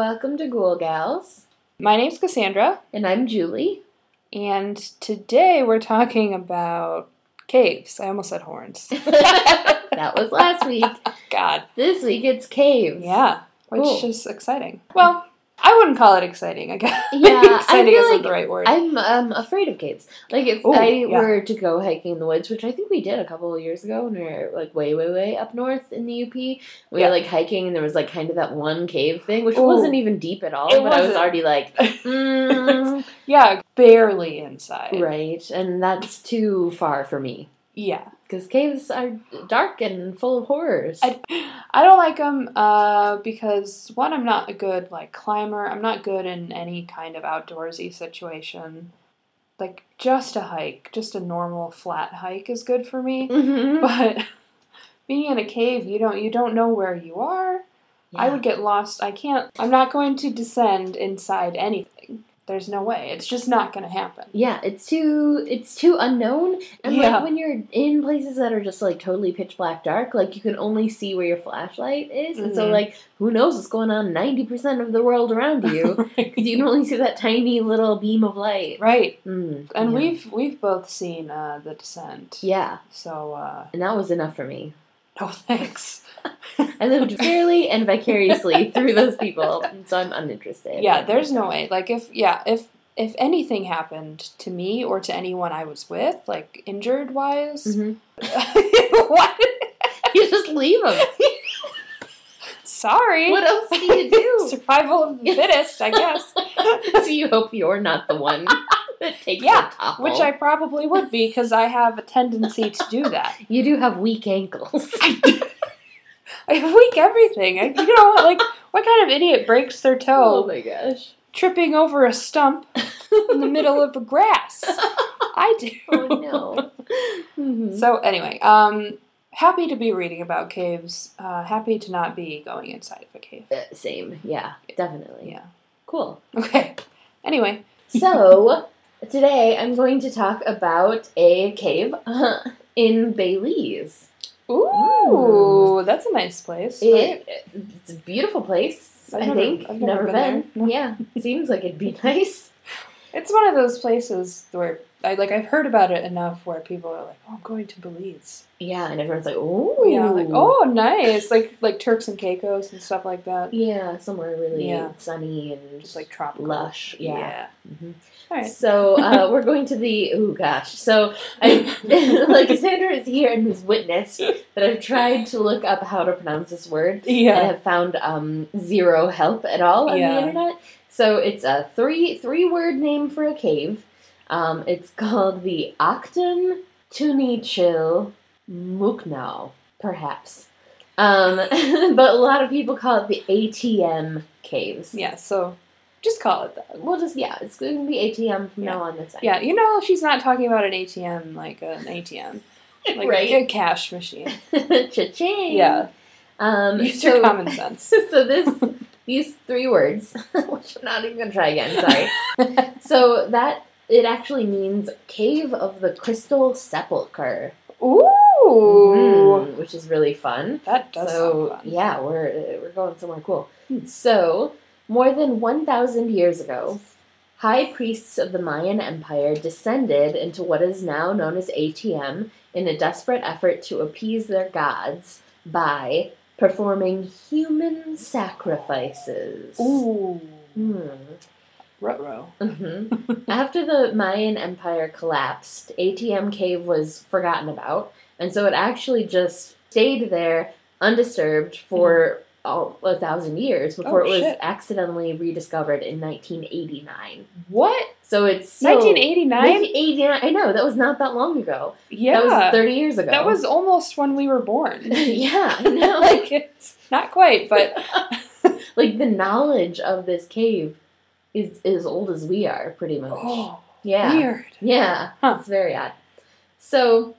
Welcome to Ghoul Gals. my name's Cassandra, And I'm Julie. and today we're talking about caves. I almost said horns. that was last week. God. This week it's caves. Yeah, which Cool. is exciting. Well, I wouldn't call it exciting, I guess. Yeah, I exciting isn't like the right word. I'm um, afraid of caves. Like if Ooh, I yeah. were to go hiking in the woods, which I think we did a couple of years ago when we were like way, way, way up north in the UP. We Yeah. were like hiking and there was like kind of that one cave thing, which Ooh. wasn't even deep at all. It but I was already like, mm, yeah, barely inside. right. And that's too far for me. Yeah. Because caves are dark and full of horrors. I, I don't like them uh, because one, I'm not a good like climber. I'm not good in any kind of outdoorsy situation. Like just a hike, just a normal flat hike is good for me. Mhm. But being in a cave, you don't you don't know where you are. I would get lost. I can't. I'm not going to descend inside anything. There's no way. It's just not going to happen. Yeah, it's too it's too unknown, and Yeah. like when you're in places that are just like totally pitch black dark, like you can only see where your flashlight is, and so Mhm. like who knows what's going on ninety percent of the world around you because you can only see that tiny little beam of light. right. Mm, And yeah. we've we've both seen uh, the descent. yeah, So uh, and that was enough for me. no thanks. I lived fairly and vicariously through those people, so I'm uninterested. Yeah, there's no way. Like if yeah, if if anything happened to me or to anyone I was with, like injured wise, mm-hmm. what? You just leave them. Sorry. What else do you do? Survival of the fittest, I guess. so you hope you're not the one that takes Yeah. Which I probably would be because I have a tendency to do that. You do have weak ankles. I weak everything. I, you know, like what kind of idiot breaks their toe oh my gosh. tripping over a stump in the middle of the grass? I do. oh no. Mhm. So anyway, um, happy to be reading about caves. Uh, happy to not be going inside of a cave. Uh, same. Yeah, definitely. Yeah. Cool. Okay. Anyway, So today I'm going to talk about a cave in Belize. Ooh, mm. that's a nice place. right? It, it's a beautiful place. I've I never- think. I've never been there. No. Yeah, seems like it'd be nice. It's one of those places where I like I've heard about it enough where people are like, "Oh, I'm going to Belize." Yeah, and everyone's like, "Oh, Yeah, like oh, nice, like like Turks and Caicos and stuff like that. yeah, somewhere really Yeah. sunny and Just like tropical, lush." Yeah. yeah. Mhm. All right. So uh, we're going to the oh gosh. So I like Cassandra is here and has witnessed that I've tried to look up how to pronounce this word and Yeah. have found um, zero help at all on Yeah. the internet. So it's a three three word name for a cave. Um, it's called the Actun Tunichil Muknau, perhaps. Um, but a lot of people call it the ATM caves. Yeah. So just call it that. We'll just yeah, it's going to be ATM from Yeah. now on. This time. Yeah, you know she's not talking about an ATM like an ATM, like right. a cash machine. Cha-ching. Yeah. Um, Use so, your common sense. so this these three words, which I'm not even gonna try again. Sorry. so that it actually means cave of the crystal sepulcher, Ooh, Mm, which is really fun. that does so sound fun. yeah, we're we're going somewhere cool. Hmm. So more than one thousand years ago, high priests of the Mayan Empire descended into what is now known as ATM in a desperate effort to appease their gods by performing human sacrifices. Ooh, Hmm. Ruh hmm After the Mayan Empire collapsed, ATM Cave was forgotten about, and so it actually just stayed there undisturbed for all, a thousand years before Oh, it was shit. accidentally rediscovered in 1989. What? So it's still- 1989? 1989. I know that was not that long ago. Yeah, That was 30 years ago. That was almost when we were born. yeah. I know. like it's not quite, but like the knowledge of this cave is as old as we are, pretty much. oh, yeah. weird. Yeah, Huh. it's very odd. So,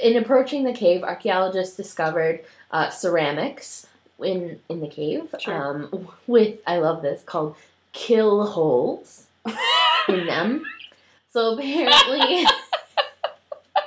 in approaching the cave, archaeologists discovered uh, ceramics in in the cave. Sure. Um, with I love this called kill holes in them. So apparently,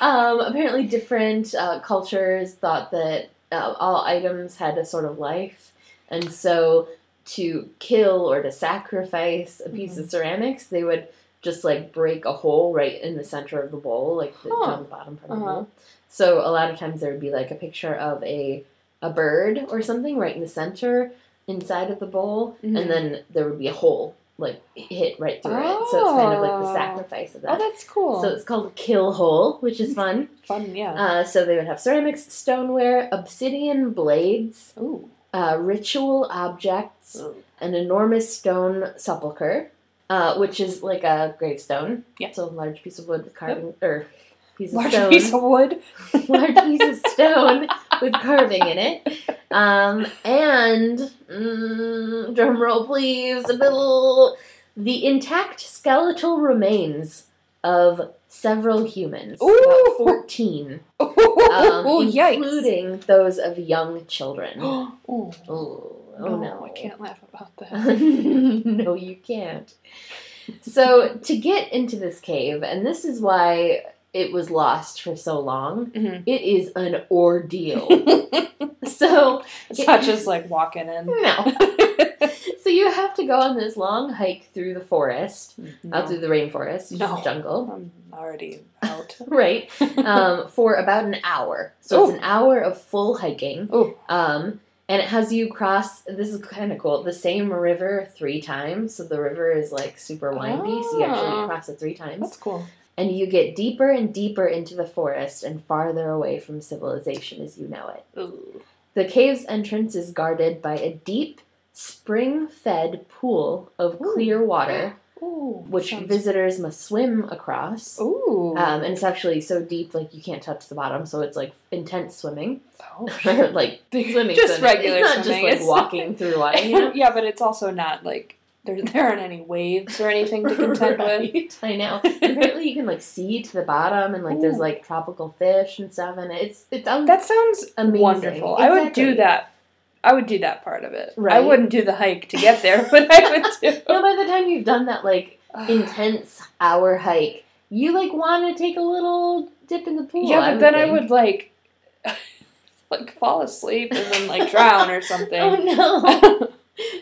um, apparently different uh, cultures thought that uh, all items had a sort of life, and so to kill or to sacrifice a piece Mm-hmm. of ceramics, they would just like break a hole right in the center of the bowl, like the, Huh. down the bottom part of the Uh-huh. bowl. So a lot of times there would be like a picture of a a bird or something right in the center inside of the bowl, Mhm. and then there would be a hole like hit right through it. So it's kind of like the Oh. sacrifice of that. Oh, that's cool. so it's called a kill hole, which is fun. fun, yeah. Uh, so they would have ceramics, stoneware, obsidian blades, Ooh. Uh, ritual objects, an enormous stone sepulcher, uh, which is like a gravestone. Yeah. So a large piece of wood with carving, or piece of Large stone, piece of wood. large piece of stone with carving in it. Um, and mm, drum roll, please. A little the intact skeletal remains of several humans, Ooh. about fourteen, um, oh, yikes. including those of young children. oh, oh, oh no, I can't laugh about that. no, you can't. So to get into this cave, and this is why it was lost for so long. Mhm. It is an ordeal. so It's not just like walking in. no. so you have to go on this long hike through the forest, No, out through the rainforest, No. jungle, I'm already out. right? Um, for about an hour. So it's an hour of full hiking. Oh, Um, and it has you cross. This is kind of cool. The same river three times. So the river is like super windy. So you Ah. actually cross it three times, that's cool. And you get deeper and deeper into the forest and farther away from civilization as you know it. Ooh. The cave's entrance is guarded by a deep, spring-fed pool of Ooh. clear water, Ooh, which sounds- visitors must swim across. Ooh. Um, and it's actually so deep, like you can't touch the bottom, so it's like intense swimming, oh, like swimming. Just swimming. regular It's not swimming. just like It's- walking through water. You know? yeah, but it's also not like there, there aren't any waves or anything to contend with. I know. Apparently, you can like see to the bottom, and like there's like tropical fish and stuff, and it's it sounds That sounds Amazing. wonderful. I would do that. I would do that part of it. I wouldn't do the hike to get there, but I would do. No, by the time you've done that like intense hour hike, you like want to take a little dip in the pool. yeah, but then I would like, like fall asleep and then like drown or oh, something. Oh no,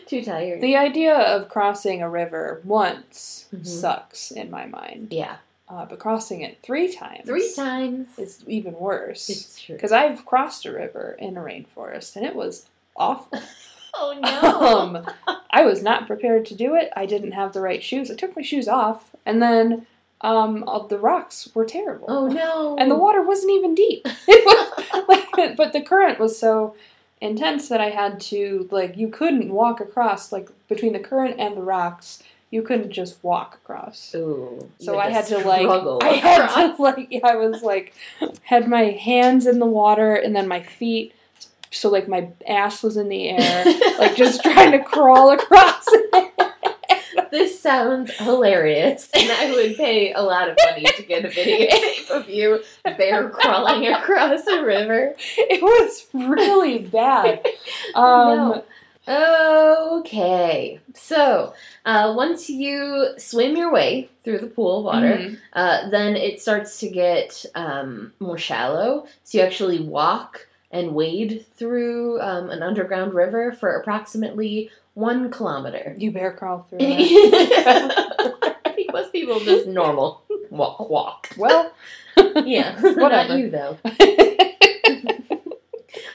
too tired. the idea of crossing a river once Mhm. sucks in my mind, yeah, uh, but crossing it three times three times. is even worse. It's true. Because I've crossed a river in a rainforest and it was awful. Oh no. um, I was not prepared to do it. I didn't have the right shoes. I took my shoes off, and then um, all the rocks were terrible. oh no. And the water wasn't even deep. It was like, but the current was so intense that I had to like you couldn't walk across like between the current and the rocks. You couldn't just walk across. Ooh. So I had to like I had to like yeah, I was like had my hands in the water and then my feet so like my ass was in the air like just trying to crawl across. This sounds hilarious, and I would pay a lot of money to get a videotape of you bear crawling across a river. it was really bad. Um No. Okay, so uh, once you swim your way through the pool of water, mhm. uh, then it starts to get um, more shallow. So you actually walk and wade through um, an underground river for approximately one kilometer. you bear crawl through that. I think most people just normal walk. walk. well, Yeah, not Whatever. you though.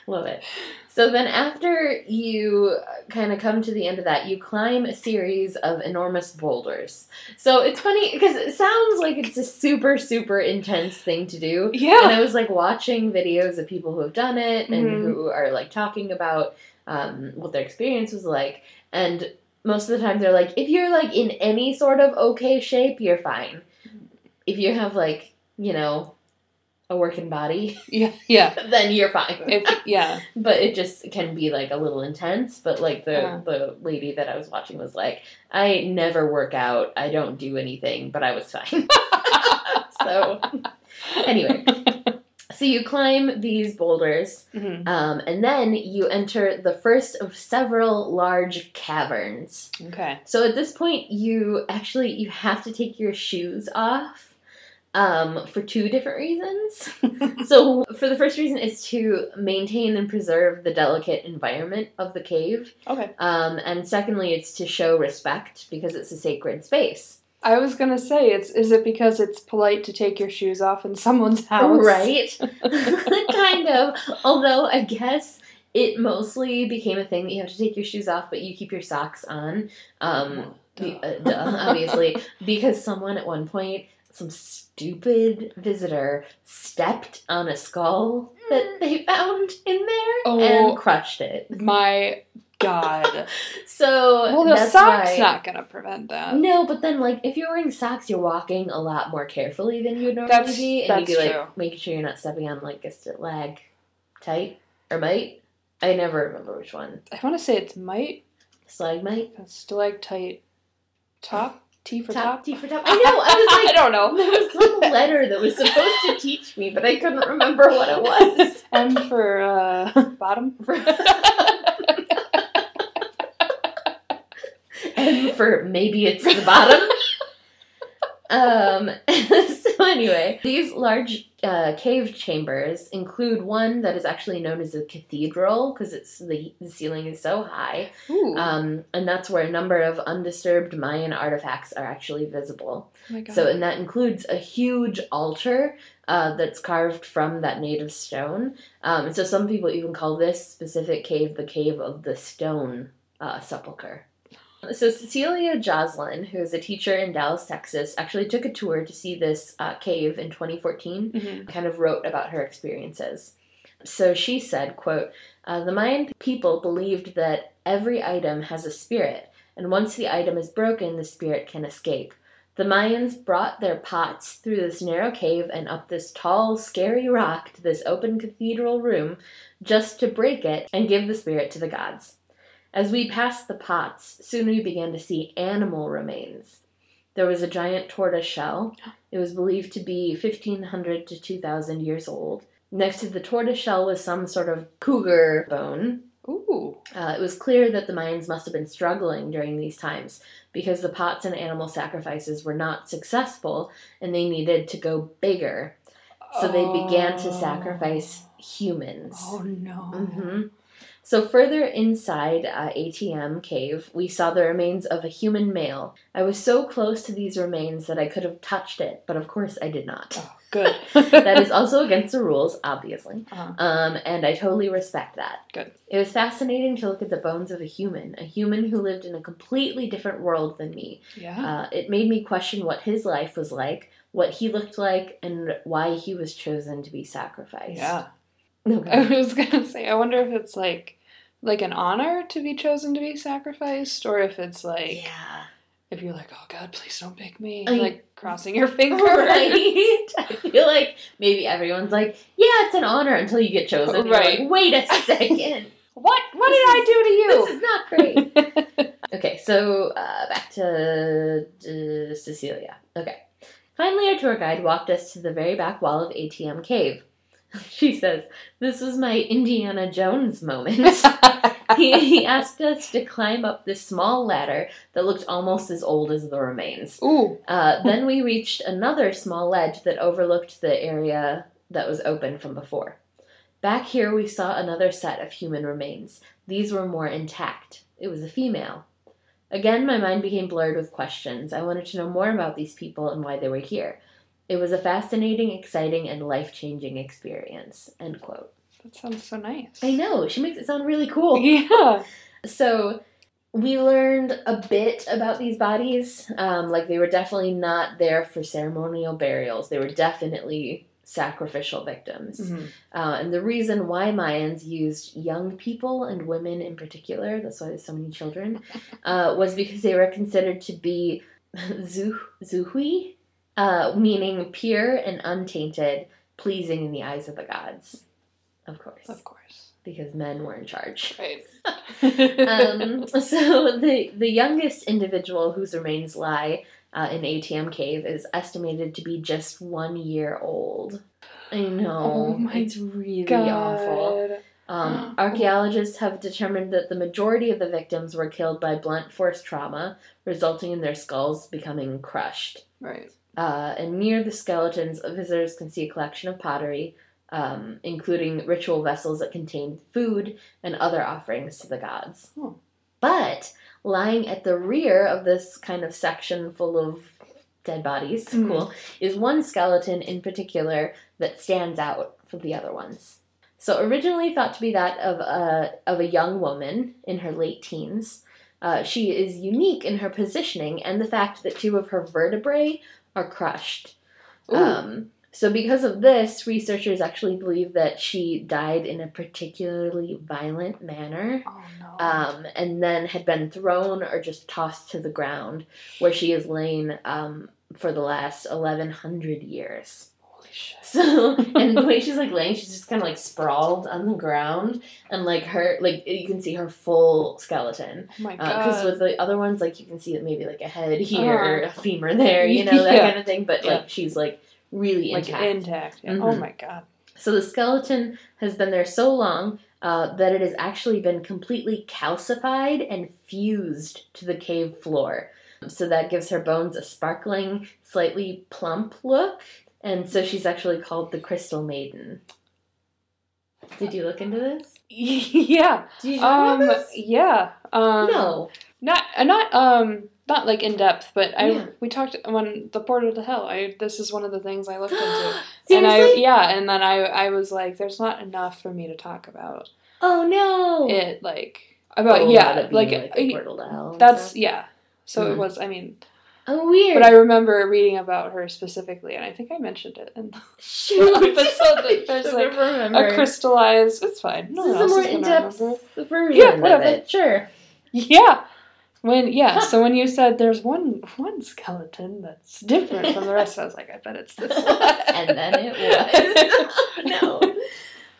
Love it. So then, after you kind of come to the end of that, you climb a series of enormous boulders. So it's funny because it sounds like it's a super, super intense thing to do. Yeah. And. I was like watching videos of people who have done it and Mhm. who are like talking about um, what their experience was like. And most of the time, they're like, if you're like in any sort of okay shape, you're fine. If you have like, you know, a working body, Yeah. Yeah. then you're fine. If, yeah. but it just can be like a little intense. But like the Uh. the lady that I was watching was like, I never work out. I don't do anything, but I was fine. so anyway, so you climb these boulders, Mhm. um, and then you enter the first of several large caverns. Okay. So at this point, you actually you have to take your shoes off um, for two different reasons. so, for the first reason is to maintain and preserve the delicate environment of the cave. Okay. Um, and secondly, it's to show respect because it's a sacred space. I was gonna say, it's is it because it's polite to take your shoes off in someone's house? Right? kind of. Although, I guess it mostly became a thing that you have to take your shoes off, but you keep your socks on. Um, be- uh, duh, obviously, because someone at one point, some stupid visitor, stepped on a skull that they found in there Oh. and crushed it. My God. So Well, the sock's why- not gonna prevent that. No, but then like if you're wearing socks, you're walking a lot more carefully than you would normally That's- be, and you'd be like true. making sure you're not stepping on like a lag tight or mite. I never remember which one. I want to say it's might. Stalagmite, stalactite. Top. T for top, top. T for top. I know. I was like, I don't know. there was some letter that was supposed to teach me, but I couldn't remember what it was. M for uh, bottom. And for maybe it's the bottom. um, so anyway, these large uh, cave chambers include one that is actually known as a cathedral because it's the, the ceiling is so high, um, and that's where a number of undisturbed Mayan artifacts are actually visible. oh. So, and that includes a huge altar uh, that's carved from that native stone. Um, and so, some people even call this specific cave the cave of the stone uh, sepulcher. So, Cecilia Joslin, who is a teacher in Dallas, Texas, actually took a tour to see this uh, cave in 2014 Mhm. kind of wrote about her experiences. So she said, quote, uh, the Mayan people believed that every item has a spirit, and once the item is broken, the spirit can escape. The Mayans brought their pots through this narrow cave and up this tall, scary rock to this open cathedral room just to break it and give the spirit to the gods. As we passed the pots, soon we began to see animal remains. There was a giant tortoise shell. It was believed to be 1500 to 2000 years old. Next to the tortoise shell was some sort of cougar bone. Ooh. Uh, it was clear that the Mayans must have been struggling during these times because the pots and animal sacrifices were not successful and they needed to go bigger. So they began to Oh. sacrifice humans. Oh no. hmm So further inside uh, ATM cave, we saw the remains of a human male. I was so close to these remains that I could have touched it, but of course I did not. Oh, good. that is also against the rules, obviously. Uh-huh. Um, and I totally respect that. Good. It was fascinating to look at the bones of a human, a human who lived in a completely different world than me. Yeah. Uh, it made me question what his life was like, what he looked like, and why he was chosen to be sacrificed. yeah. Okay. I was gonna say, I wonder if it's like like an honor to be chosen to be sacrificed, or if it's like yeah. if you're like, oh God, please don't pick me, I- like crossing your finger. Right. I feel like maybe everyone's like, yeah, it's an honor until you get chosen. Right. like, Wait a second. What? What This did I do to you? this is not great. okay, so uh, back to uh, Cecilia. Okay. Finally, our tour guide walked us to the very back wall of ATM Cave. She says, This was my Indiana Jones moment. he, he asked us to climb up this small ladder that looked almost as old as the remains. Ooh. Uh, then we reached another small ledge that overlooked the area that was open from before. Back here, we saw another set of human remains. These were more intact. It was a female. Again, my mind became blurred with questions. I wanted to know more about these people and why they were here. It was a fascinating, exciting, and life changing experience. End quote. That sounds so nice. I know, she makes it sound really cool. Yeah. So we learned a bit about these bodies. Um, like they were definitely not there for ceremonial burials. They were definitely sacrificial victims. Mhm. Uh, and the reason why Mayans used young people and women in particular, that's why there's so many children, uh, was because they were considered to be zu- zuhuy, uh, meaning pure and untainted, pleasing in the eyes of the gods. Of course. Of course. Because men were in charge Right. um, so the the youngest individual whose remains lie uh, in ATM Cave is estimated to be just one year old. I know Oh it's really awful. Um, archaeologists have determined that the majority of the victims were killed by blunt force trauma, resulting in their skulls becoming crushed. Right. Uh, and near the skeletons, visitors can see a collection of pottery, um, including ritual vessels that contain food and other offerings to the gods. Oh. But lying at the rear of this kind of section full of dead bodies, Mhm. cool, is one skeleton in particular that stands out from the other ones. So originally thought to be that of a of a young woman in her late teens, uh, she is unique in her positioning and the fact that two of her vertebrae are crushed. Um, so because of this, researchers actually believe that she died in a particularly violent manner. oh no. Um, and then had been thrown or just tossed to the ground, where she has lain um, for the last 1100 years. So, and the way she's like laying, she's just kind of like sprawled on the ground, and like her, like you can see her full skeleton. Oh my Because god. with the other ones, like you can see maybe like a head here, Uh-huh. a femur there, you know that Yeah. kind of thing. But like she's like really like intact. intact. Yeah. Oh Mhm. my god. So the skeleton has been there so long uh, that it has actually been completely calcified and fused to the cave floor. So that gives her bones a sparkling, slightly plump look, and so she's actually called the Crystal Maiden. Did you look into this? yeah. Did you know Um. this? Yeah. Um. No. Not. uh, Not. Um. Not like in depth, but I Yeah. we talked when the portal to hell. I this is one of the things I looked into, and I yeah, and then I I was like, there's not enough for me to talk about oh no. it. Like about Oh, yeah, like, being, uh, portal to hell. that's yeah. So Mhm. it was. I mean, oh weird. but I remember reading about her specifically, and I think I mentioned it in Shoot. episode there's, like, remember. a crystallized. It's fine. No this is a more in depth version Yeah, of whatever. it. Sure. Yeah. When yeah, so when you said there's one one skeleton that's different from the rest, I was like, I bet it's this one. and then it was. no.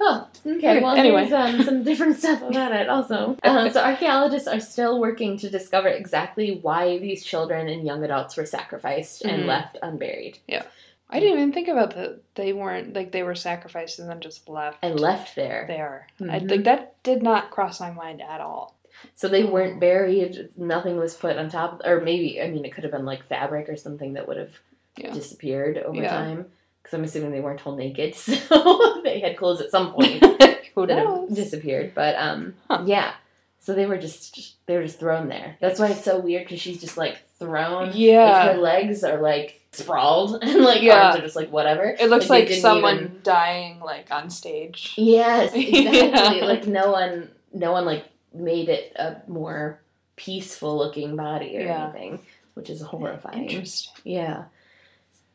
Oh, okay. Well, Anyway. there's um, some different stuff about it also. Uh, so archaeologists are still working to discover exactly why these children and young adults were sacrificed and Mhm. left unburied. Yeah. I didn't even think about that. They weren't like they were sacrificed and then just left. And left there. there. I Mhm. think that did not cross my mind at all. So they weren't buried. Nothing was put on top, or maybe I mean it could have been like fabric or something that would have Yeah. disappeared over Yeah. time. Because I'm assuming they weren't all naked, so they had clothes at some point. Who knows? disappeared. But um, Huh. yeah. So they were just they were just thrown there. That's why it's so weird because she's just like thrown. Like, her legs are like sprawled and like Yeah. arms are just like whatever. It looks they like, someone even- dying like on stage. Yes, exactly. Yeah. Like no one, no one like made it a more peaceful looking body or Yeah. anything, which is horrifying. Interesting. Yeah.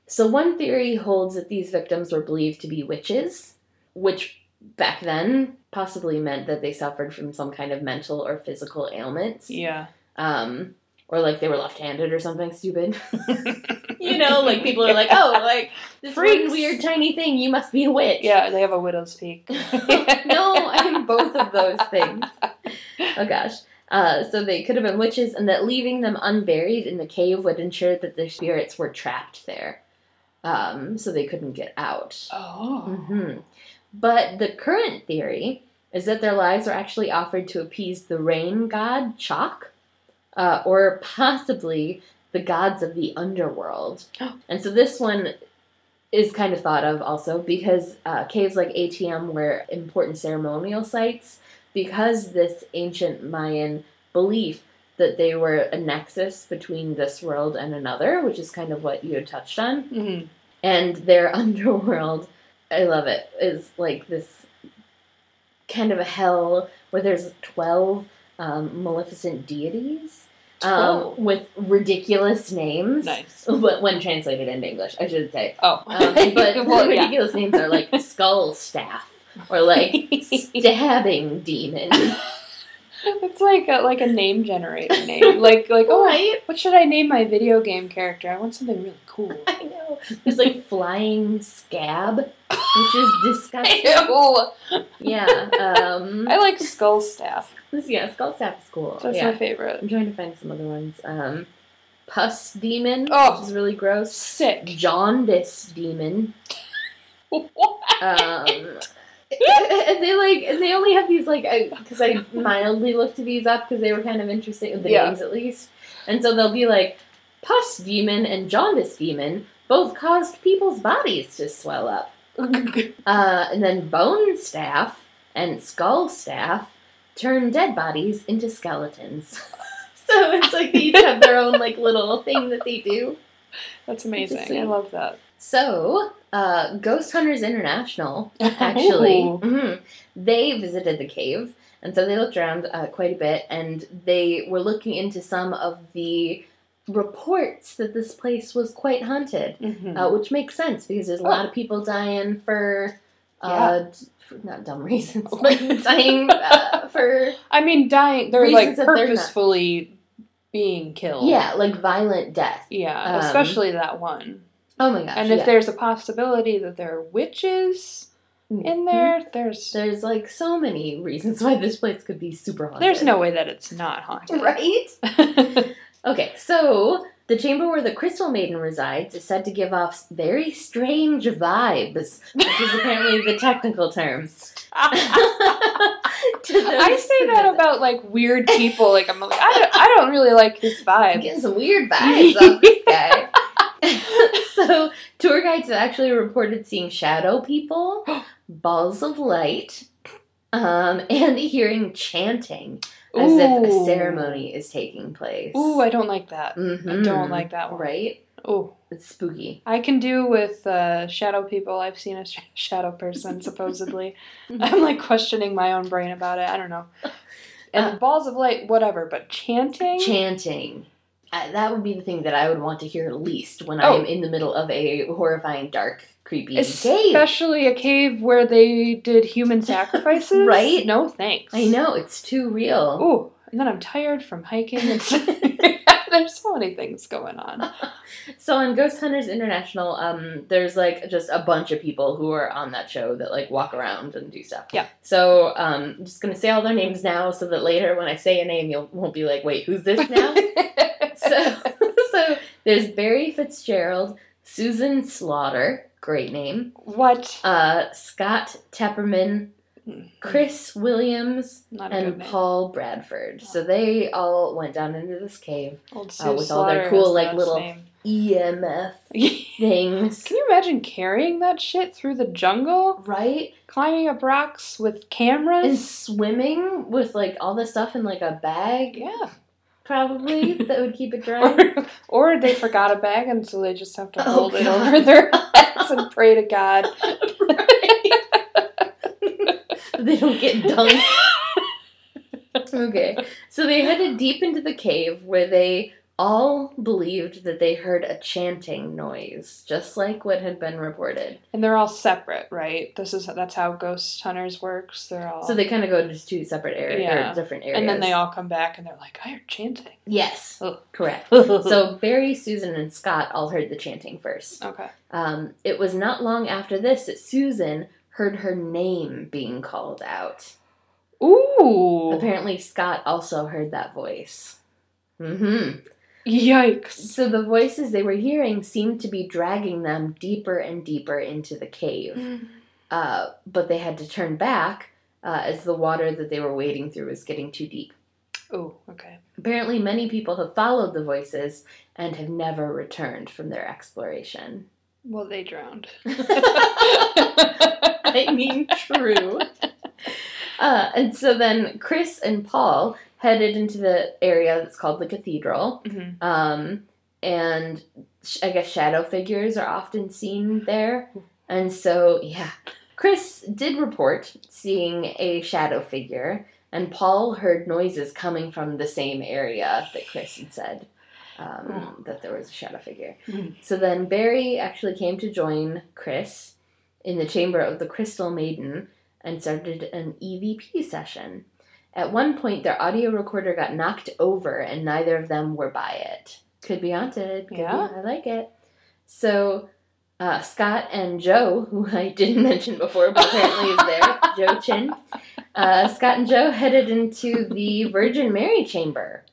So one theory holds that these victims were believed to be witches, which back then possibly meant that they suffered from some kind of mental or physical ailments. Yeah. Um, or like they were left-handed or something stupid. you know, like people are like, "Oh, like this weird tiny thing, you must be a witch." Yeah, they have a widow's peak. no, I am both of those things. Oh gosh. Uh, so they could have been witches, and that leaving them unburied in the cave would ensure that their spirits were trapped there, um, so they couldn't get out. Oh. hmm But the current theory is that their lives were actually offered to appease the rain god Chaac, uh, or possibly the gods of the underworld. Oh. And so this one is kind of thought of also because uh, caves like ATM were important ceremonial sites because this ancient Mayan belief that they were a nexus between this world and another, which is kind of what you had touched on hmm and their underworld i love it is like this kind of a hell where there's 12 um, maleficent deities um, with ridiculous names Nice. but when translated into english i should say Oh. um, but well, the yeah. ridiculous names are like skull staff or like stabbing demon It's like a, like a name generator name. Like like oh, right what should I name my video game character? I want something really cool. i know there's like flying scab which is disgusting Ew. yeah um I like Skull Staff. Yeah, Skull Staff is cool. That's yeah. my favorite. I'm trying to find some other ones. Um, Pus Demon, Oh. which is really gross. Sick. Jaundice Demon. What? Um, and they like, and they only have these like, because I, mildly looked these up because they were kind of interesting, with the Yeah. names at least. And so they'll be like, Pus Demon and Jaundice Demon, both caused people's bodies to swell up. Uh, and then bone staff and skull staff turn dead bodies into skeletons. so it's like they each have their own like little thing that they do. That's amazing. I love that. So, uh, Ghost Hunters International actually, Ooh. mhm, they visited the cave, and so they looked around uh, quite a bit, and they were looking into some of the reports that this place was quite haunted, Mhm. uh, which makes sense because there's a lot of people dying for, uh, for not dumb reasons, but dying uh, for I mean, dying. They're like that they're purposefully being killed. yeah, like violent death. Yeah, Um, especially that one. Oh my gosh! And if yeah. there's a possibility that there are witches in mm-hmm. there, there's there's like so many reasons why this place could be super haunted. there's no way that it's not haunted. right. Okay, so the chamber where the Crystal Maiden resides is said to give off very strange vibes, which is apparently the technical terms. I say that about like weird people. Like I'm like I don't, I don't really like his I'm vibe. getting some weird vibes off this guy. so, tour guides have actually reported seeing shadow people, balls of light, um, and hearing chanting as if a ceremony is taking place. Ooh, I don't like that. I Mhm. don't like that one. Right? Oh, It's spooky. I can do with uh, shadow people. I've seen a sh- shadow person supposedly. I'm like questioning my own brain about it. I don't know. And Uh, balls of light, whatever. But chanting. Chanting. Uh, that would be the thing that I would want to hear least when Oh. I'm in the middle of a horrifying, dark, creepy cave. Especially a cave where they did human sacrifices. Right? No thanks. I know, it's too real. Ooh, and then I'm tired from hiking. And There's so many things going on. So on Ghost Hunters International, um, there's like just a bunch of people who are on that show that like walk around and do stuff. Yeah. So um, I'm just gonna say all their names now, so that later when I say a name, you won't be like, "Wait, who's this now?" So, so there's Barry Fitzgerald, Susan Slaughter, great name, what? uh, Scott Tepperman, Chris Williams, Not and. Paul Bradford. So they all went down into this cave. Old uh, with all their cool, like, little- name. EMF things, Can you imagine carrying that shit through the jungle? right? Climbing up rocks with cameras? And swimming with like all this stuff in like a bag, Yeah. Probably that would keep it dry. Or, or they forgot a bag and so they just have to Oh, hold it over their heads and pray to God. they don't get dunked. okay, so they headed deep into the cave where they all believed that they heard a chanting noise, just like what had been reported. And they're all separate, right? This is that's how Ghost Hunters works. They're all So they kind of go to two separate areas, Yeah. or different areas. and then they all come back and they're like, I heard chanting. Yes, Ugh. correct. so Barry, Susan, and Scott all heard the chanting first. okay. Um, it was not long after this that Susan heard her name being called out. Ooh. Apparently, Scott also heard that voice. hmm Yikes. So the voices they were hearing seemed to be dragging them deeper and deeper into the cave. Uh, but they had to turn back uh, as the water that they were wading through was getting too deep. Oh, okay. Apparently, many people have followed the voices and have never returned from their exploration. Well, they drowned. I mean, true. Uh, and so then Chris and Paul headed into the area that's called the cathedral. Mhm. Um, and sh- I guess shadow figures are often seen there. And so, yeah. Chris did report seeing a shadow figure, and Paul heard noises coming from the same area that Chris had said um, that there was a shadow figure. Mhm. So then Barry actually came to join Chris in the chamber of the Crystal Maiden and started an EVP session. At one point, their audio recorder got knocked over, and neither of them were by it. Could be haunted. Could be- Yeah. I like it. So uh, Scott and Joe, who I didn't mention before, but apparently is there, Joe Chin. Uh, Scott and Joe headed into the Virgin Mary chamber,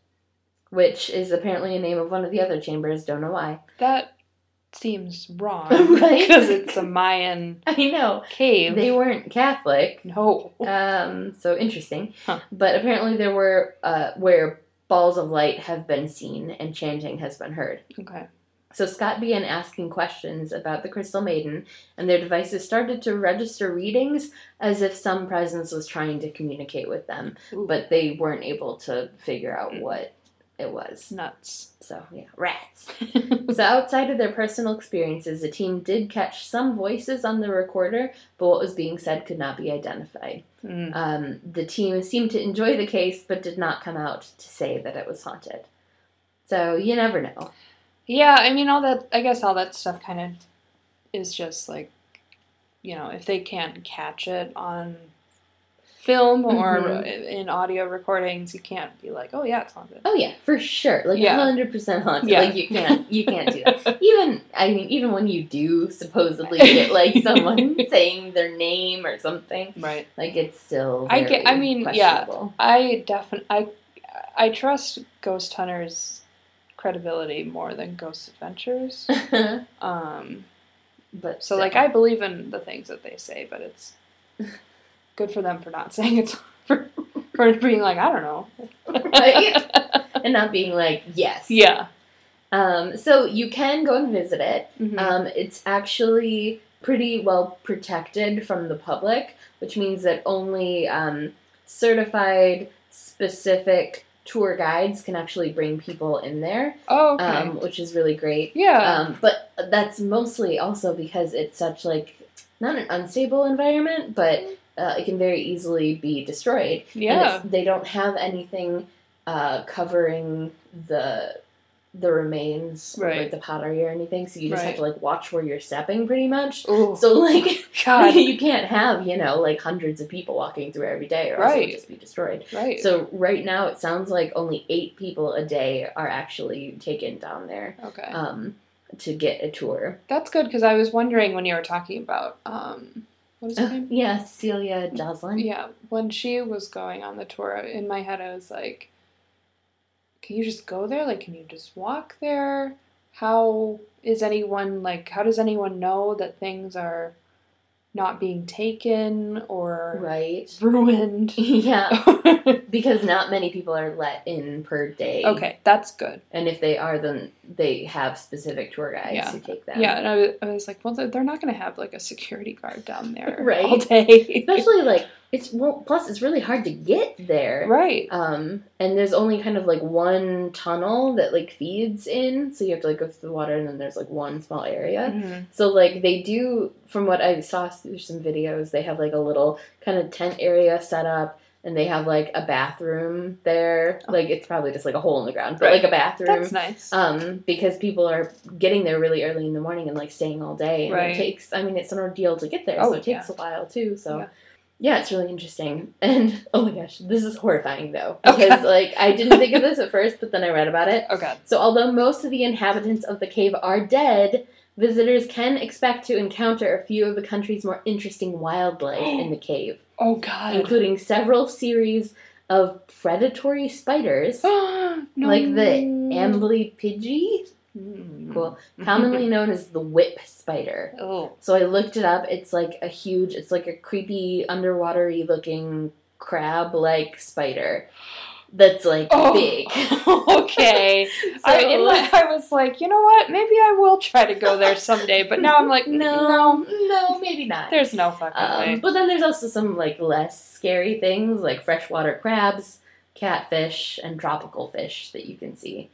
which is apparently a name of one of the other chambers. Don't know why. That seems wrong. Right? Because it's a Mayan I know cave. they weren't Catholic. no. Um, so interesting. Huh. But apparently there were uh, where balls of light have been seen and chanting has been heard. Okay. So Scott began asking questions about the Crystal Maiden, and their devices started to register readings as if some presence was trying to communicate with them, Ooh. but they weren't able to figure out Mm. what it was. nuts. So, yeah, rats. So, outside of their personal experiences, the team did catch some voices on the recorder, but what was being said could not be identified. Mm. Um, the team seemed to enjoy the case, but did not come out to say that it was haunted. So, you never know. Yeah, I mean, all that. I guess all that stuff kind of is just like, you know, if they can't catch it on film or Mhm. in audio recordings, you can't be like, oh yeah, it's haunted. Oh yeah, for sure. Like Yeah. hundred percent haunted. Yeah. Like you can't you can't do that. Even I mean, even when you do supposedly get like someone saying their name or something, Right. like it's still I get- I mean, yeah. I definitely I I trust Ghost Hunters' credibility more than Ghost Adventures. Um, but so like I believe in the things that they say, but it's good for them for not saying it's for for being like I don't know. Right? and not being like yes. yeah. Um. So you can go and visit it. Mhm. Um, it's actually pretty well protected from the public, which means that only um, certified, specific tour guides can actually bring people in there, oh, okay. um, which is really great. yeah. Um, but that's mostly also because it's such like not an unstable environment, but uh, it can very easily be destroyed. Yeah. they don't have anything uh, covering the the remains or like the pottery or anything, so you just have to like watch where you're stepping pretty much. Ooh. So like God. you can't have you know like hundreds of people walking through every day, or else it Right. would just be destroyed. right. So right now it sounds like only eight people a day are actually taken down there okay. um, to get a tour. That's good because I was wondering when you were talking about um, what is her uh, name? yeah, Celia Joslin. Yeah, when she was going on the tour, in my head I was like, can you just go there? Like, can you just walk there? How is anyone like? How does anyone know that things are not being taken or Right. ruined? Yeah, because not many people are let in per day. okay, that's good. And if they are, then they have specific tour guides Yeah. who take them. Yeah, and I was, I was like, well, they're they're not going to have like a security guard down there Right. all day, Especially like it's well. Plus, it's really hard to get there. right? Um, and there's only kind of like one tunnel that like feeds in, so you have to like go through the water, and then there's like one small area. Mhm. So like they do, from what I saw through some videos, they have like a little kind of tent area set up, and they have like a bathroom there. Like it's probably just like a hole in the ground, but Right. like a bathroom. That's nice. um, because people are getting there really early in the morning and like staying all day, and Right. it takes. I mean, it's an ordeal to get there, Oh, so it takes yeah. a while too. So. Yeah. Yeah. it's really interesting. And oh my gosh, this is horrifying though. Okay. Because like I didn't think of this at first, but then I read about it. oh god. So although most of the inhabitants of the cave are dead, visitors can expect to encounter a few of the country's more interesting wildlife in the cave, Oh god. including several series of predatory spiders, no. like the amblypygi, Mm. cool, commonly known as the whip spider. Oh. So I looked it up. It's like a huge, it's like a creepy, underwatery looking crab-like spider that's like Oh. big. okay. So, I, in my, I was like, you know what? Maybe I will try to go there someday. But now I'm like, no, no, no, maybe not. there's no fucking Um, way. but then there's also some like less scary things like freshwater crabs, catfish, and tropical fish that you can see.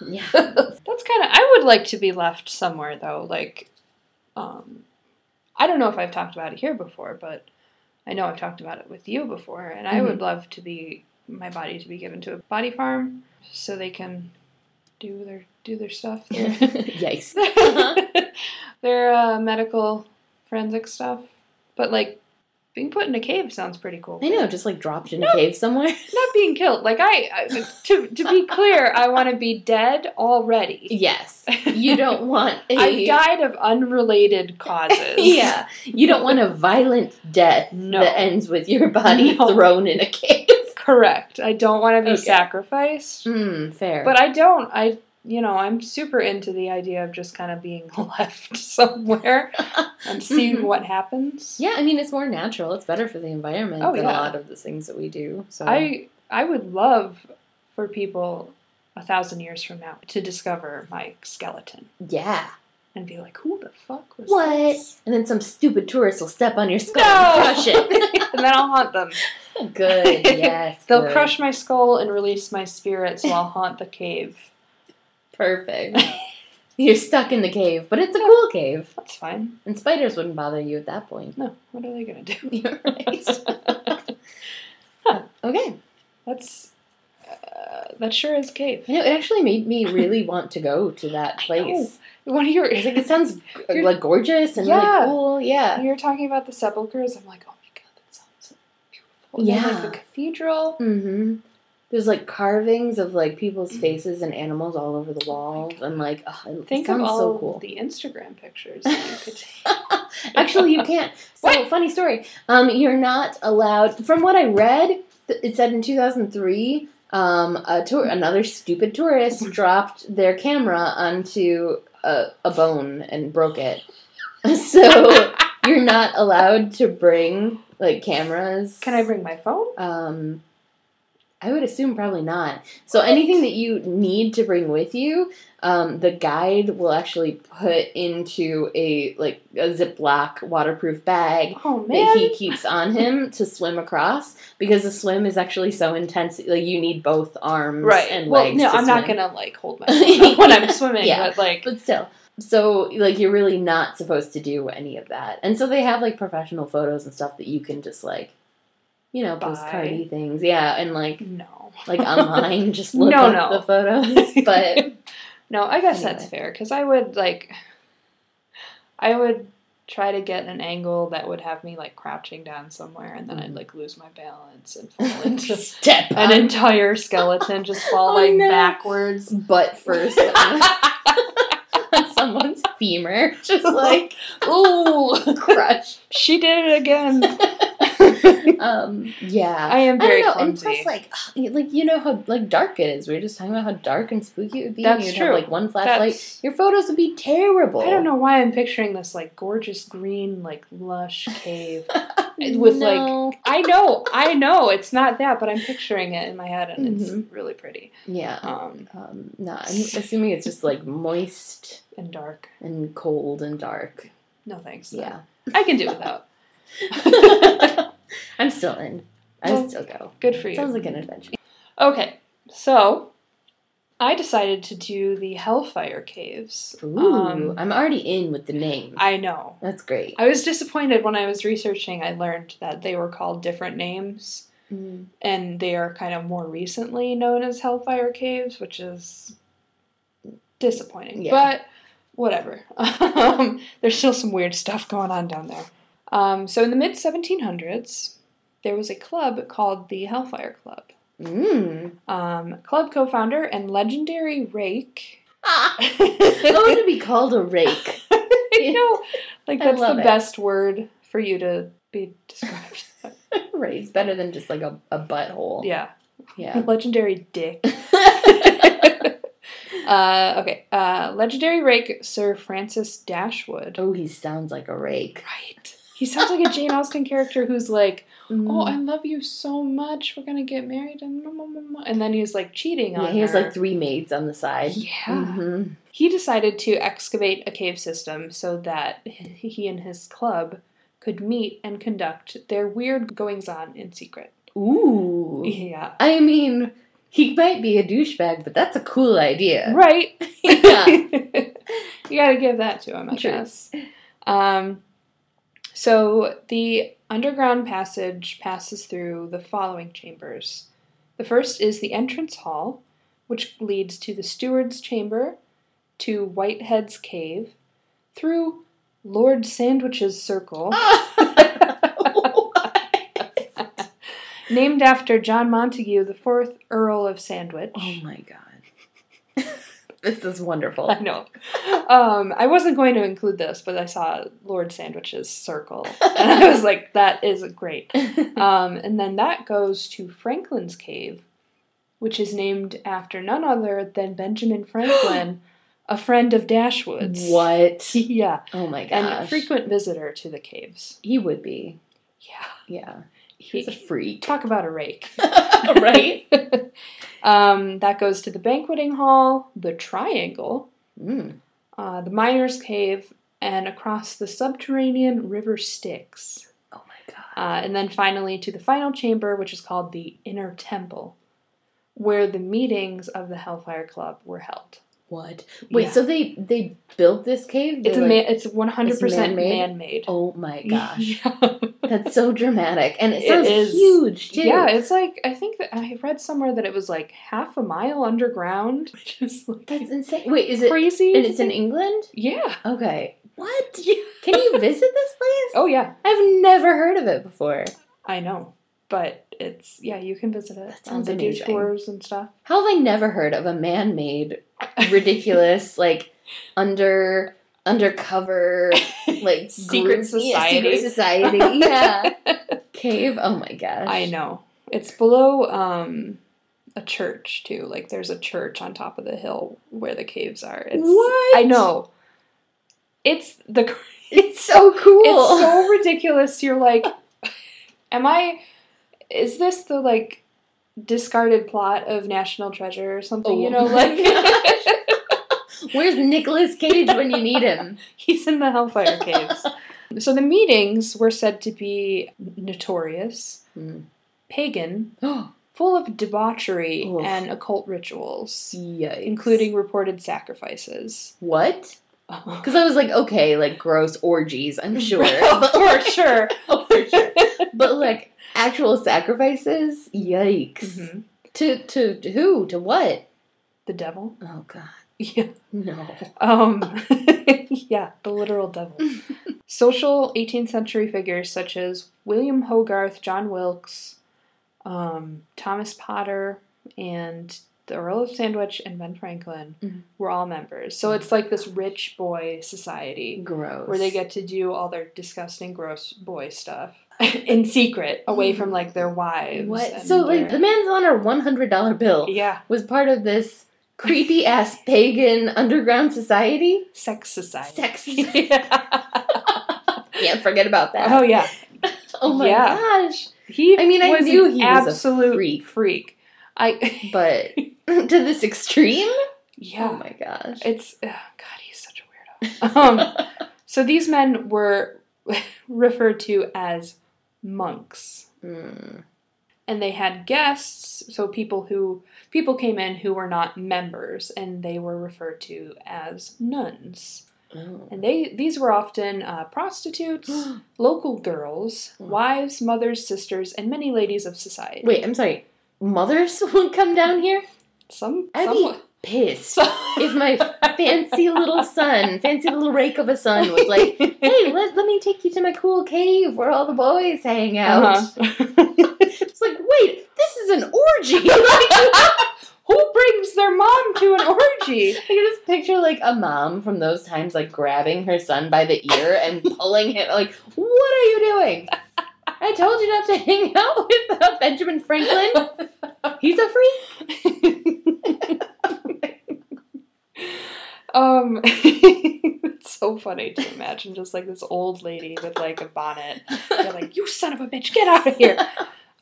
Yeah. That's kind of. I would like to be left somewhere though. Like, um, I don't know if I've talked about it here before, but I know I've talked about it with you before, and I would love to be my body to be given to a body farm so they can do their do their stuff. Their, Yikes. Uh-huh. their uh, medical forensic stuff, but like being put in a cave sounds pretty cool. I know, just like dropped in a cave somewhere. Not being killed. Like I, I to to be clear, I want to be dead already. yes. You don't want a I've died of unrelated causes. Yeah. You don't want a violent death No. that ends with your body No. thrown in a cave. Correct. I don't want to be Okay. sacrificed. Hmm, fair. But I don't. I, you know, I'm super into the idea of just kind of being left somewhere and see Mhm. what happens. yeah, I mean it's more natural. It's better for the environment Oh, than yeah. a lot of the things that we do. So I I would love for people a thousand years from now to discover my skeleton Yeah. and be like, who the fuck was What? this? And then some stupid tourist will step on your skull No! and crush it. and then I'll haunt them. good. Yes. They'll good. crush my skull and release my spirit, so I'll haunt the cave. Perfect. You're stuck in the cave, but it's a cool cave. That's fine. And spiders wouldn't bother you at that point. No, what are they gonna do? You're right. Huh. Okay. That's uh, that sure is cave. You know, it actually made me really want to go to that place. One of your I was like, it sounds You're- like gorgeous and Yeah. really cool. Yeah. when you were talking about the sepulchres, I'm like, oh my god, that sounds so beautiful. Yeah. like the cathedral. Mm-hmm. There's like carvings of like people's Mm. faces and animals all over the walls, and like oh, Think of all so cool. the Instagram pictures that you could take. Actually, you can't. So What? funny story. Um, you're not allowed. From what I read, it said in 2003, um, a tour, another stupid tourist dropped their camera onto a, a bone and broke it. So you're not allowed to bring like cameras. Can I bring my phone? Um, I would assume probably not. So anything that you need to bring with you, um, the guide will actually put into a like a Ziploc waterproof bag Oh that he keeps on him to swim across because the swim is actually so intense. Like you need both arms right. and well, legs. no, I'm not gonna like hold my when I'm swimming, Yeah. but like But still. So like you're really not supposed to do any of that. And so they have like professional photos and stuff that you can just like you know, postcardy things. Yeah, and like no. like online just look No, up no. the photos. But no, I guess that's fair because I would like, I would try to get an angle that would have me like crouching down somewhere, and then I'd Mhm. like lose my balance and fall into step an on entire skeleton, just fall Oh, like no. backwards. butt first on, on someone's femur. Just like Ooh, crush. she did it again. um yeah. I am very I don't know, clumsy. and plus, like, like you know how like dark it is. We were just talking about how dark and spooky it would be. That's you'd true. Have, like one flashlight. That's- Your photos would be terrible. I don't know why I'm picturing this like gorgeous green, like lush cave. with, like, I know, I know, it's not that, but I'm picturing it in my head, and Mhm. it's really pretty. yeah. Um, Um, no, I'm assuming it's just like moist and dark. and cold and dark. No thanks. Yeah. I can do without. I'm still in. I Well, still go. Good for you. Sounds like an adventure. Okay, so I decided to do the Hellfire Caves. Ooh, Um, I'm already in with the name. I know. That's great. I was disappointed when I was researching. I learned that they were called different names, Mm. and they are kind of more recently known as Hellfire Caves, which is disappointing. Yeah. But whatever. um, there's still some weird stuff going on down there. Um, so in the mid 1700s, there was a club called the Hellfire Club. Mm. Um, club co-founder and legendary rake. Ah, I want to be called a rake. you know, like that's the it. best word for you to be described. right, it's better than just like a, a butthole. yeah, Yeah. legendary dick. uh, okay, uh, legendary rake Sir Francis Dashwood. oh, he sounds like a rake. Right. He sounds like a Jane Austen character who's like, "Oh, Mm. I love you so much. We're gonna get married," and and then he's like cheating on yeah, he has her. like three maids on the side. yeah. hmm He decided to excavate a cave system so that he and his club could meet and conduct their weird goings on in secret. Ooh. Yeah. I mean, he might be a douchebag, but that's a cool idea. Right. Yeah. you gotta give that to him, I True. guess. Um, so the underground passage passes through the following chambers. The first is the entrance hall, which leads to the steward's chamber, to Whitehead's cave, through Lord Sandwich's circle, named after John Montagu, the fourth Earl of Sandwich. oh my god. This is wonderful. I know. Um, I wasn't going to include this, but I saw Lord Sandwich's circle, and I was like, "That is great." Um, and then that goes to Franklin's cave, which is named after none other than Benjamin Franklin, a friend of Dashwood's. what? Yeah, Oh my God. and a frequent visitor to the caves. he would be. Yeah, Yeah. He, He's a freak. talk about a rake. right? Um, that goes to the banqueting hall, the triangle, Mm. uh, the miners' cave, and across the subterranean river Styx. Oh my god. Uh, and then finally to the final chamber, which is called the Inner Temple, where the meetings of the Hellfire Club were held. What? Wait, Yeah. so they they built this cave? It's a They're man, it's one hundred percent man-made? man made. Oh my gosh. yeah. That's so dramatic. And it It sounds is. huge too. Yeah, it's like I think that I read somewhere that it was like half a mile underground, which is like That's insane. Wait, is it crazy. and it's in England? yeah. Okay. What? Yeah. Can you visit this place? Oh yeah, I've never heard of it before. I know, but it's yeah, you can visit it. That Um, sounds they do amazing. tours and stuff. How have I never heard of a man-made, ridiculous, like under undercover, like Secret group- yeah, society. secret society, yeah, cave. Oh my gosh, I know. It's below um a church too. Like there's a church on top of the hill where the caves are. It's What? I know. It's the It's so cool. it's so ridiculous. You're like am I is this the like discarded plot of National Treasure or something? Oh you know, my like Where's Nicolas Cage when you need him? he's in the Hellfire Caves. So the meetings were said to be notorious, Hmm. pagan, Oh, full of debauchery Oof. and occult rituals, yikes! including reported sacrifices. what? Because I was like, okay, like gross orgies, I'm sure, for sure. Oh, for sure. But like actual sacrifices, yikes! Mhm. To to who? To what? The devil. Oh god, Yeah. no. Um, yeah, the literal devil. Social 18th century figures such as William Hogarth, John Wilkes, um, Thomas Potter, and the Earl of Sandwich and Ben Franklin Mhm. were all members. So it's like this rich boy society Gross. where they get to do all their disgusting, gross boy stuff in secret, away from like their wives. what? So like the man's on our one hundred dollar bill yeah, was part of this creepy ass pagan underground society. sex society. Sex. Yeah. Can't forget about that. oh yeah, Oh my Yeah. gosh. he. I mean, I knew an he was a absolute freak. freak. I But to this extreme? yeah, Oh my gosh. it's ugh, God. He's such a weirdo. Um, so these men were referred to as monks. Mm. and they had guests so people who people came in who were not members and they were referred to as nuns Oh. and they these were often uh, prostitutes local girls Oh. wives mothers sisters and many ladies of society Wait, I'm sorry. Mothers would come down here? some I'd be pissed some if my fancy little son, fancy little rake of a son, was like, hey, let, let me take you to my cool cave where all the boys hang out. Uh-huh. It's like, wait, this is an orgy. like, who brings their mom to an orgy I can just picture like a mom from those times, like grabbing her son by the ear and pulling him. Like, what are you doing? I told you not to hang out with uh, Benjamin Franklin. He's a freak. Um, it's so funny to imagine just like this old lady with like a bonnet. They're like, "You son of a bitch, get out of here!"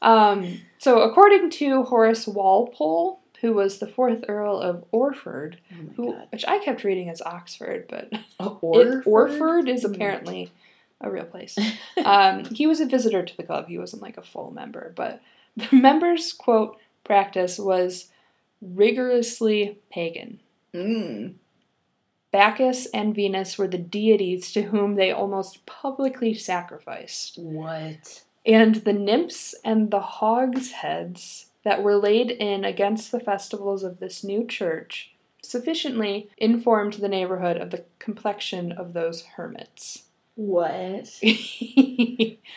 Um, so, according to Horace Walpole, who was the fourth Earl of Orford, Oh who, which I kept reading as Oxford, but Oh, it, Orford is Hmm. apparently a real place. Um, he was a visitor to the club. He wasn't like a full member, but the members' quote practice was rigorously pagan. Mm. Bacchus and Venus were the deities to whom they almost publicly sacrificed. What? And the nymphs and the hogs' heads that were laid in against the festivals of this new church sufficiently informed the neighborhood of the complexion of those hermits. What?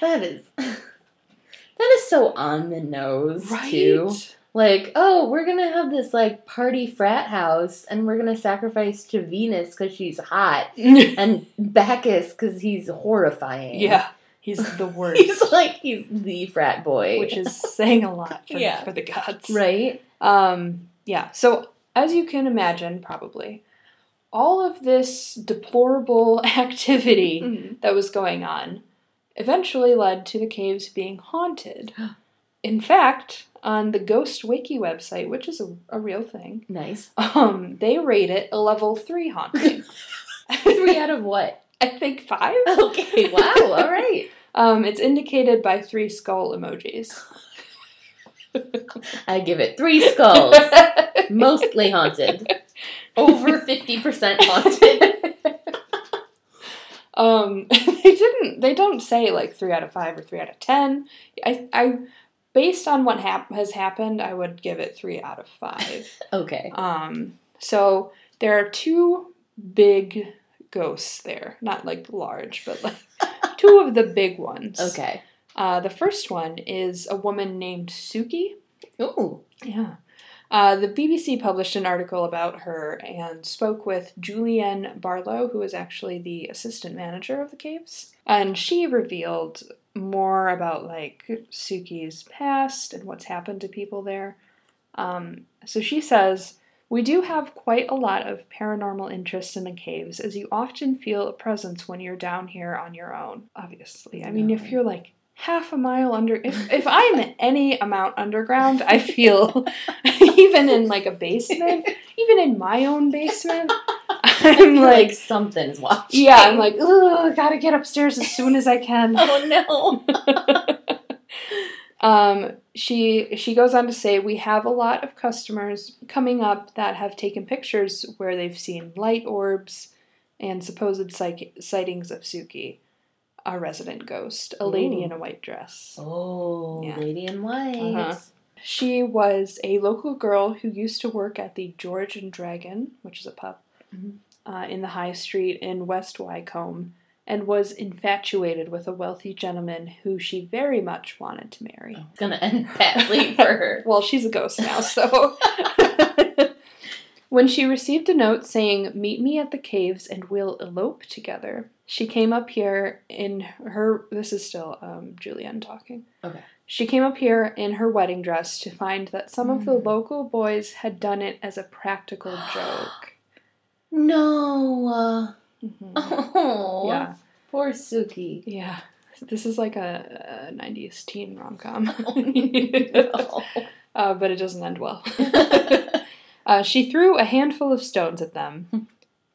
That is. That is so on the nose, too. Like, oh, we're gonna have this like party frat house, and we're gonna sacrifice to Venus because she's hot, and Bacchus because he's horrifying. yeah, he's the worst. he's like he's the frat boy, which is saying a lot for, Yeah. for the gods. right. Um, yeah, so as you can imagine, probably, all of this deplorable activity Mm. that was going on eventually led to the caves being haunted. In fact, on the Ghost Wiki website, which is a, a real thing, Nice. um, they rate it a level three haunting. Three out of what? I think five. Okay, wow, all right. Um, it's indicated by three skull emojis. I give it three skulls. Mostly haunted. Over 50% haunted. um, they didn't. They don't say like three out of five or three out of ten. I, I, based on what hap- has happened, I would give it three out of five. Okay. Um, so there are two big ghosts there, not like large, but like two of the big ones. Okay. Uh, the first one is a woman named Suki. Ooh. Yeah. Uh, the BBC published an article about her and spoke with Julianne Barlow, who is actually the assistant manager of the caves. And she revealed more about like Suki's past and what's happened to people there. Um, so she says, We do have quite a lot of paranormal interest in the caves, as you often feel a presence when you're down here on your own. Obviously. I mean, No. if you're like half a mile under, if, if I'm any amount underground, I feel, even in like a basement, even in my own basement, I'm like, like something's watching. yeah, I'm like, ugh, gotta get upstairs as soon as I can. oh no. Um, she she goes on to say we have a lot of customers coming up that have taken pictures where they've seen light orbs and supposed psych- sightings of Suki, a resident ghost, a lady Ooh. in a white dress. Oh, Yeah. lady in white. Uh-huh. She was a local girl who used to work at the George and Dragon, which is a pub, Mhm. Uh, in the High Street in West Wycombe, and was infatuated with a wealthy gentleman who she very much wanted to marry. Oh, it's gonna end badly for her. Well, she's a ghost now, so. when she received a note saying, Meet me at the caves and we'll elope together, she came up here in her. This is still um, Julianne talking. Okay. She came up here in her wedding dress to find that some of the Mm. local boys had done it as a practical joke. No. Mhm. Oh. Yeah, Poor Suki. yeah. This is like a, a 90s teen rom com. Oh, uh, but it doesn't end well. Uh, she threw a handful of stones at them,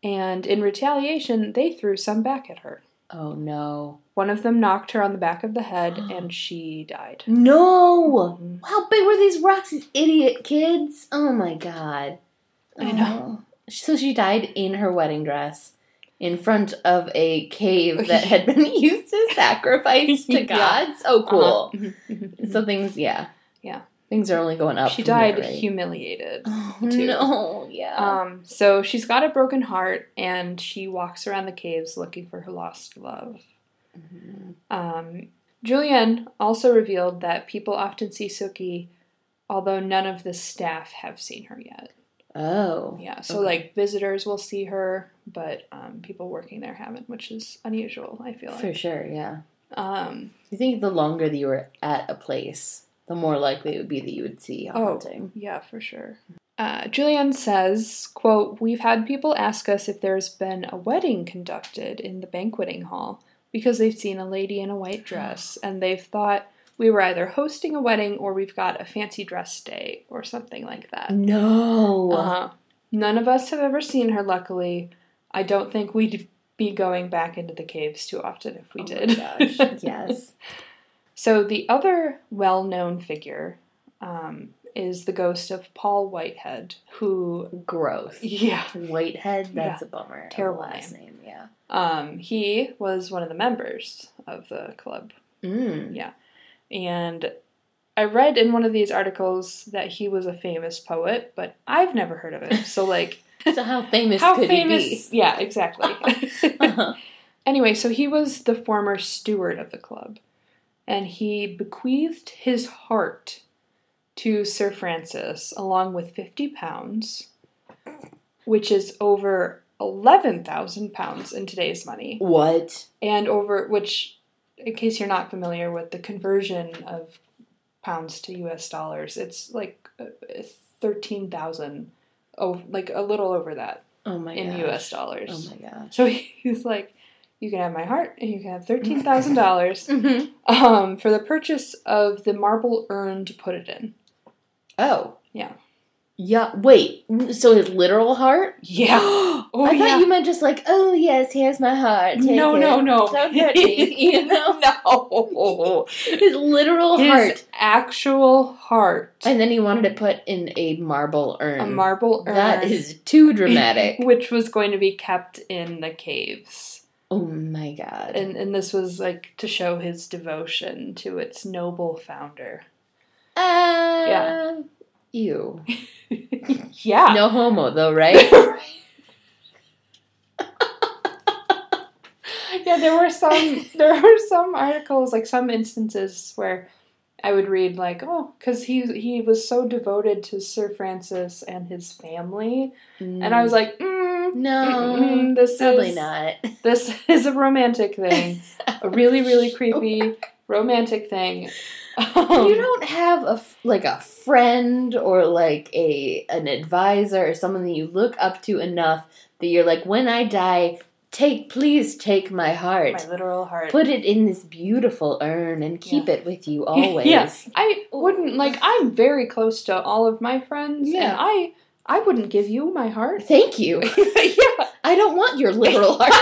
and in retaliation, they threw some back at her. oh no. One of them knocked her on the back of the head, and she died. No. How big were these rocks, these idiot kids? Oh my god. I know. So she died in her wedding dress in front of a cave that had been used to sacrifice to Yeah. gods. Oh, cool. Uh-huh. So things, yeah. Yeah. Things are only going up. she from there, died right? humiliated. Oh, too. no. Yeah. Um, so she's got a broken heart, and she walks around the caves looking for her lost love. Mhm. Um, Julianne also revealed that people often see Suki, although none of the staff have seen her yet. Oh. Yeah, so Okay. like visitors will see her, but um, people working there haven't, which is unusual. I feel For sure, yeah. Um, You think the longer that you were at a place, the more likely it would be that you would see a Oh. haunting. yeah, for sure. Uh, Julianne says, "quote We've had people ask us if there's been a wedding conducted in the banqueting hall because they've seen a lady in a white dress and they've thought we were either hosting a wedding or we've got a fancy dress day or something like that." No. Uh-huh. None of us have ever seen her, luckily. I don't think we'd be going back into the caves too often if we Oh did. gosh. yes. so, the other well known figure um, is the ghost of Paul Whitehead, who, Gross. yeah, Whitehead, that's a bummer. Terrible last name. Yeah. um, he was one of the members of the club. Mm. And I read in one of these articles that he was a famous poet, but I've never heard of him. So, like, So how famous how could famous? Yeah, exactly. Uh-huh. Anyway, so he was the former steward of the club, and he bequeathed his heart to Sir Francis along with 50 pounds, which is over 11,000 pounds in today's money, what? and over which, in case you're not familiar with the conversion of pounds to US dollars, it's like uh, 13,000, oh, like a little over that Oh my in gosh. US dollars. Oh my gosh. So he's like, you can have my heart and you can have thirteen thousand dollars Mm-hmm. um, for the purchase of the marble urn to put it in. Oh. Yeah. Yeah. Wait. So his literal heart? Yeah. oh, I thought yeah. you meant just like, oh yes, here's my heart. Take no, it. no, no, Don't hurt me. You know, no. his literal His heart. actual heart. And then he wanted it put in a marble urn. a marble urn. That is too dramatic. which was going to be kept in the caves. oh my god. And and this was like to show his devotion to its noble founder. uh, Yeah. Ew. yeah. No homo though, right? yeah, there were some there were some articles like some instances where I would read like, oh, because he he was so devoted to Sir Francis and his family, and I was like, mm, no, this probably is not. this is a romantic thing, a really really creepy romantic thing. Um, you don't have a like a friend or like a an advisor or someone that you look up to enough that you're like, when I die, take please take my heart, my literal heart. put it in this beautiful urn, and keep it with you always. Yeah. I wouldn't like. I'm very close to all of my friends, Yeah. and I I wouldn't give you my heart. Thank you. yeah, I don't want your literal heart.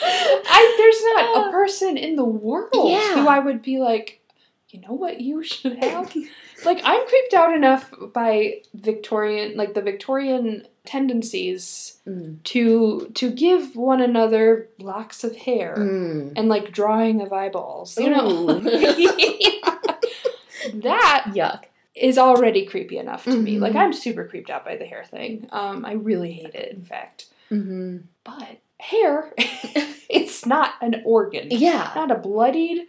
I there's not a person in the world Yeah. who I would be like, you know what you should have. like I'm creeped out enough by Victorian, like the Victorian tendencies Mm. to to give one another locks of hair Mm. and like drawing of eyeballs. You know, that Yuck. is already creepy enough to me. Mhm. Like I'm super creeped out by the hair thing. Um, I really hate it. In fact, Mm-hmm. but hair, it's not an organ. Yeah. Not a bloodied,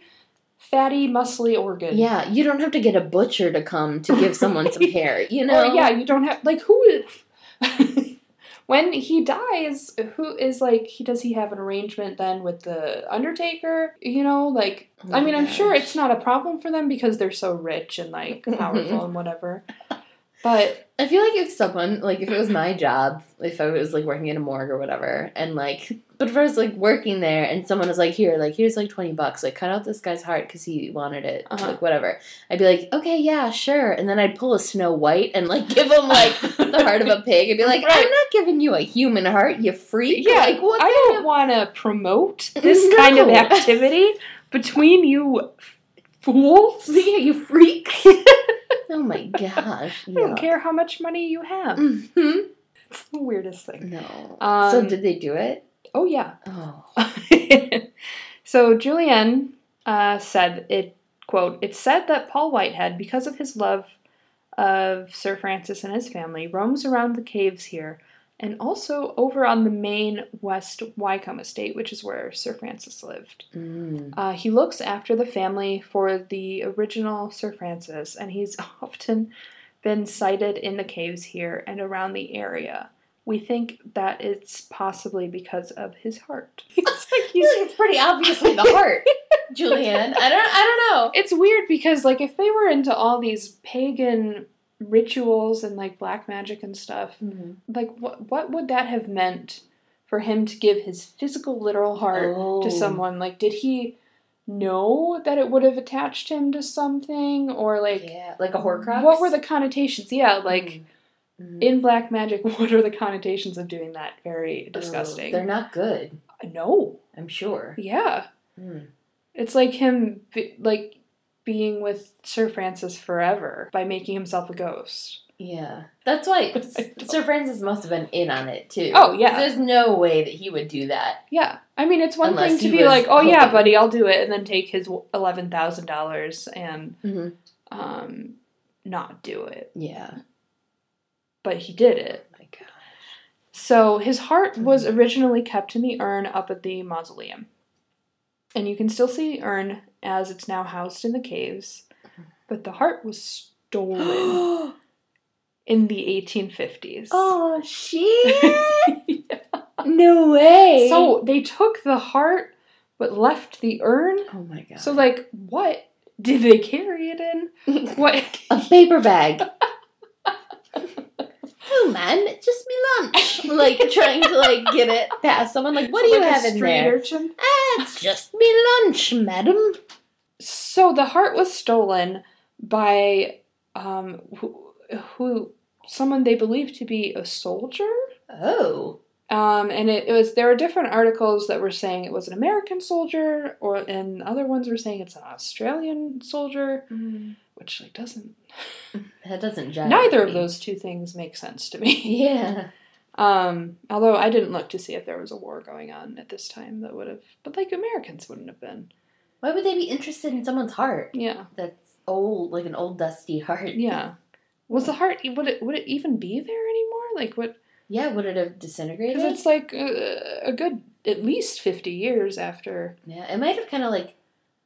fatty, muscly organ. Yeah, you don't have to get a butcher to come to give someone some hair, you oh, know? Or, yeah, you don't have like who is when he dies, who is like he does he have an arrangement then with the Undertaker? You know, like Oh I mean, my I'm sure it's not a problem for them because they're so rich and like powerful and whatever. But I feel like if someone, like, if it was my job, if I was like working in a morgue or whatever, and like, but if I was like working there and someone was like, here, like, here's like 20 bucks, like, cut out this guy's heart because he wanted it, Uh-huh. like, whatever. I'd be like, okay, yeah, sure. And then I'd pull a Snow White and like give him like the heart of a pig and be like, Right. I'm not giving you a human heart, you freak. yeah, like, what I don't of- want to promote this kind of activity between you fools. Yeah, you freaks. oh my gosh. I don't care how much money you have. hmm It's the weirdest thing. No. Um, so did they do it? Oh yeah. Oh. so Julianne uh, said it quote It's said that Paul Whitehead, because of his love of Sir Francis and his family, roams around the caves here and also over on the main West Wycombe estate, which is where Sir Francis lived. Mm. Uh, he looks after the family for the original Sir Francis, and he's often been sighted in the caves here and around the area. We think that it's possibly because of his heart. It's like I feel like it's pretty obviously the heart, Julian. I don't. I don't know. It's weird because like if they were into all these pagan rituals and like black magic and stuff, know. like what what would that have meant for him to give his physical literal heart Oh. to someone? Like did he know that it would have attached him to something or like yeah, like a Horcrux. what were the connotations? Yeah, like Mm. in black magic, what are the connotations of doing that? Very Oh, disgusting. they're not good. no. I'm sure. Yeah. Mm. It's like him like being with Sir Francis forever by making himself a ghost. Yeah, that's why Sir Francis must have been in on it too. Oh, yeah. there's no way that he would do that. Yeah. I mean, it's one Unless thing to be like, "Oh yeah, buddy, I'll do it," and then take his $11,000 and Mm-hmm. um not do it. Yeah. But he did it. Oh my God. So his heart was originally kept in the urn up at the mausoleum. And you can still see the urn as it's now housed in the caves. But the heart was stolen in the 1850s. Oh, shit! no way. So they took the heart but left the urn. Oh my God. So like what did they carry it in? What a paper bag. oh man, it's just me lunch. like trying to like get it past someone. Like, what do you like a have in there? urchin? Ah, it's just me lunch, madam. So the heart was stolen, by um, who, who someone they believe to be a soldier. Oh. Um, and it, it was there were different articles that were saying it was an American soldier, or and other ones were saying it's an Australian soldier, which like doesn't. That doesn't jive. Neither of those two things make sense to me. Yeah. Um, although I didn't look to see if there was a war going on at this time that would have, but like Americans wouldn't have been. Why would they be interested in someone's heart? Yeah, That's old, like an old dusty heart. yeah. Was the heart would it would it even be there anymore? Like what? Yeah, would it have disintegrated? Because it's like uh, a good at least fifty years after. yeah, it might have kind of like,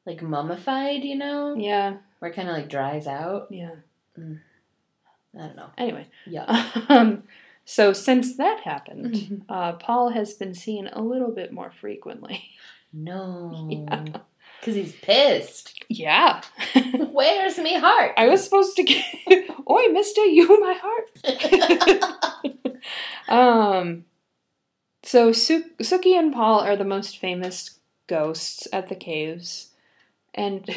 like mummified, you know, Yeah, where it kind of like dries out. yeah. I don't know. Anyway, Yeah. um, so since that happened, Mhm. uh, Paul has been seen a little bit more frequently. No. Yeah. Because he's pissed. Yeah, Where's me heart? I was supposed to get. Oi, Mister, you my heart. Um, so Su- Suki and Paul are the most famous ghosts at the caves, and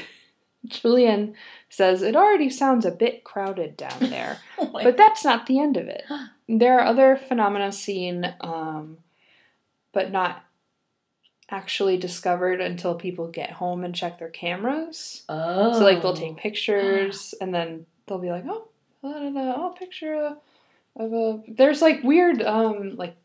Julian says it already sounds a bit crowded down there, Oh but that's not the end of it. There are other phenomena seen, um, but not actually discovered until people get home and check their cameras. oh. So like they'll take pictures and then they'll be like, oh, da, da, da, oh, picture of, of a. There's like weird um like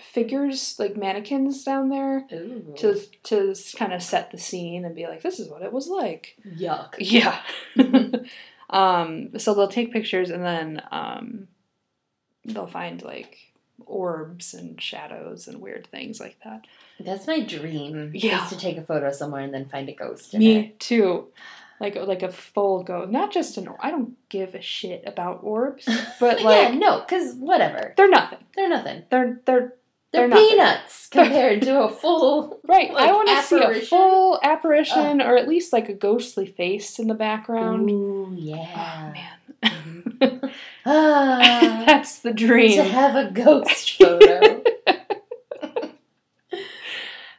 figures like mannequins down there Ooh. to to kind of set the scene and be like, this is what it was like. Yuck. Yeah. um. So they'll take pictures and then um, they'll find like orbs and shadows and weird things like that. That's my dream. Yeah. Is to take a photo somewhere and then find a ghost in Me it. too. Like like a full go, not just an. I don't give a shit about orbs, but like yeah, no, because whatever. they're nothing. They're nothing. They're they're They're, They're peanuts compared to a full. right. I want to see a full apparition, or at least like a ghostly face in the background. Ooh, Oh yeah. man, Ah, that's the dream to have a ghost photo.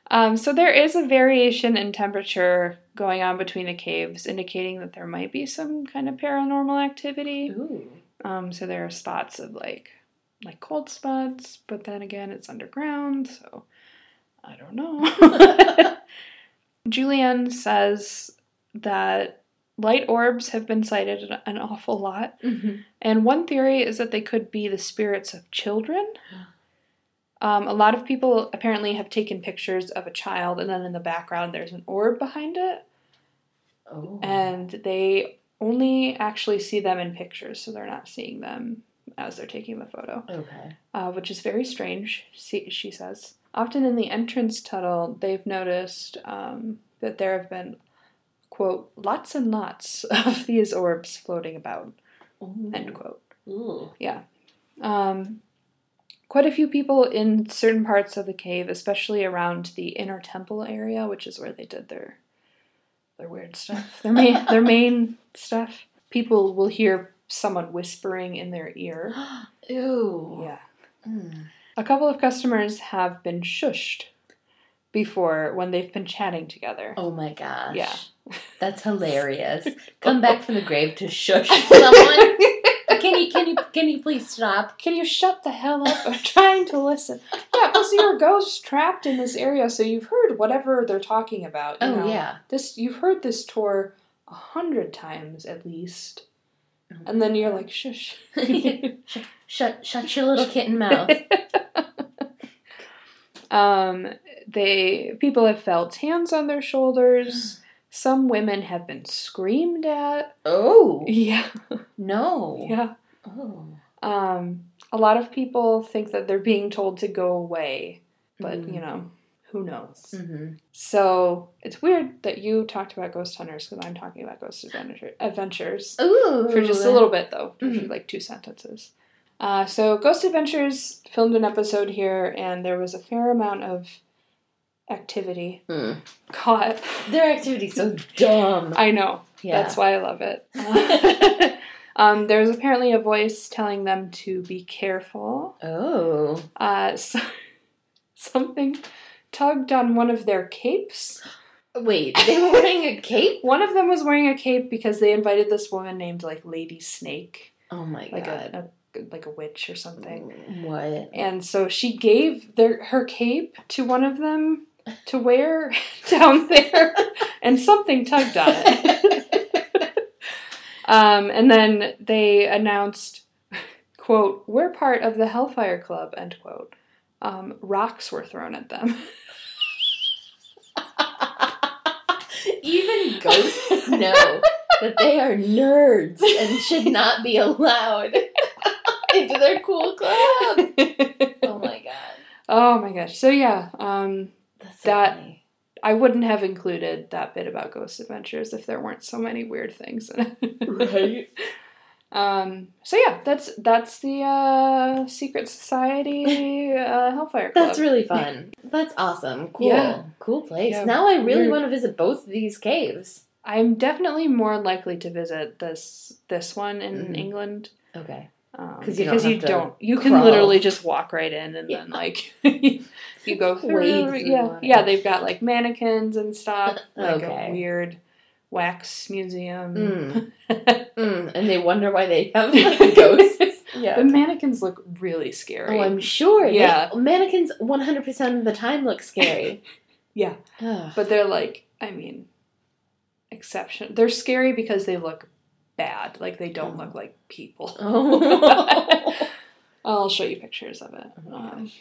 Um, so there is a variation in temperature going on between the caves, indicating that there might be some kind of paranormal activity. Ooh. Um, so there are spots of like like cold spots, but then again it's underground, so I don't know. Julianne says that light orbs have been sighted an- awful lot, Mhm. and one theory is that they could be the spirits of children. Um, a lot of people apparently have taken pictures of a child, and then in the background there's an orb behind it, Oh. and they only actually see them in pictures, so they're not seeing them as they're taking the photo, okay. uh, which is very strange, she, says. Often in the entrance tunnel, they've noticed um, that there have been, quote, lots and lots of these orbs floating about, Ooh. end quote. Ooh. Yeah. Um, quite a few people in certain parts of the cave, especially around the inner temple area, which is where they did their their weird stuff, their main their main stuff. People will hear someone whispering in their ear. Ew. Yeah, Mm. a couple of customers have been shushed before when they've been chatting together. Oh my gosh. Yeah. That's hilarious. Come back from the grave to shush someone. Can you can you can you please stop? Can you shut the hell up? I'm trying to listen. Yeah, plus you're a ghost trapped in this area, so you've heard whatever they're talking about. you Oh know. yeah. This you've heard this tour a hundred times at least, and then you're like, shush. Shut shut your little kitten mouth. um, they people have felt hands on their shoulders. Some women have been screamed at. Oh Yeah, no. yeah. Oh. Um, a lot of people think that they're being told to go away, but Mm. you know, who knows? Mm-hmm. So it's weird that you talked about ghost hunters because I'm talking about ghost adventure- adventures Ooh. for just a little bit though, Mhm. like two sentences. Uh, so Ghost Adventures filmed an episode here, and there was a fair amount of activity Mm. caught. Their activity's so dumb. I know. Yeah. That's why I love it. um, there's apparently a voice telling them to be careful. Oh. Uh, so, something tugged on one of their capes. Wait, they were wearing a cape? One of them was wearing a cape because they invited this woman named like Lady Snake, Oh my like god. a, a like a witch or something. What? And so she gave their her cape to one of them to wear down there, and something tugged on it. um, and then they announced, "quote We're part of the Hellfire Club." End quote. Um, rocks were thrown at them. Even ghosts know that they are nerds and should not be allowed into their cool club. Oh my god. oh my gosh! So yeah, um, That- I wouldn't have included that bit about Ghost Adventures if there weren't so many weird things in it. Right. Um, so yeah, that's that's the uh, Secret Society uh, Hellfire Club. That's really fun. That's awesome. Cool. Yeah. Cool place. Yeah, now I really weird. want to visit both of these caves. I'm definitely more likely to visit this this one in Mhm. England Okay. Um, 'Cause you because you don't you can crawl. literally just walk right in and Yeah. then like you go through yeah yeah they've got like mannequins and stuff like Okay. a weird wax museum. Mm. Mm, and they wonder why they have ghosts. Yeah. The mannequins look really scary. Oh, I'm sure. They- Yeah. mannequins 100% of the time look scary. yeah, Ugh. but they're like, I mean, exception. They're scary because they look bad. Like they don't look like people. oh. I'll show you pictures of it. Oh Um,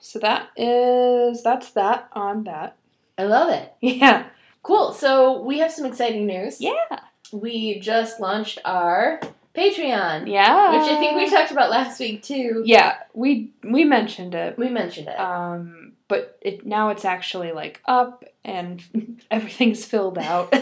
so that is that's that on that. I love it. Yeah. Cool. So we have some exciting news. Yeah. We just launched our Patreon. Yeah. Which I think we talked about last week too. Yeah, we we mentioned it. We mentioned it. Um, but it now it's actually like up and everything's filled out.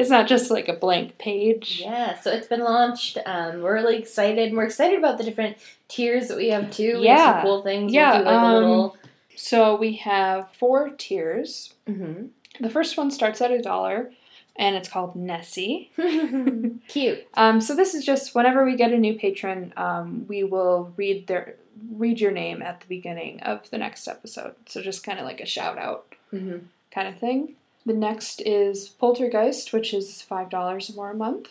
It's not just like a blank page. yeah, so it's been launched. Um, we're really excited. We're excited about the different tiers that we have too. We have Yeah. some cool things. Yeah, We'll do like um, little. So we have four tiers. Mm-hmm. The first one starts at a dollar, and it's called Nessie. Cute. Um, so this is just whenever we get a new patron, um, we will read their read your name at the beginning of the next episode. So just kind of like a shout out Mm-hmm. kind of thing. The next is Poltergeist, which is five dollars or more a month.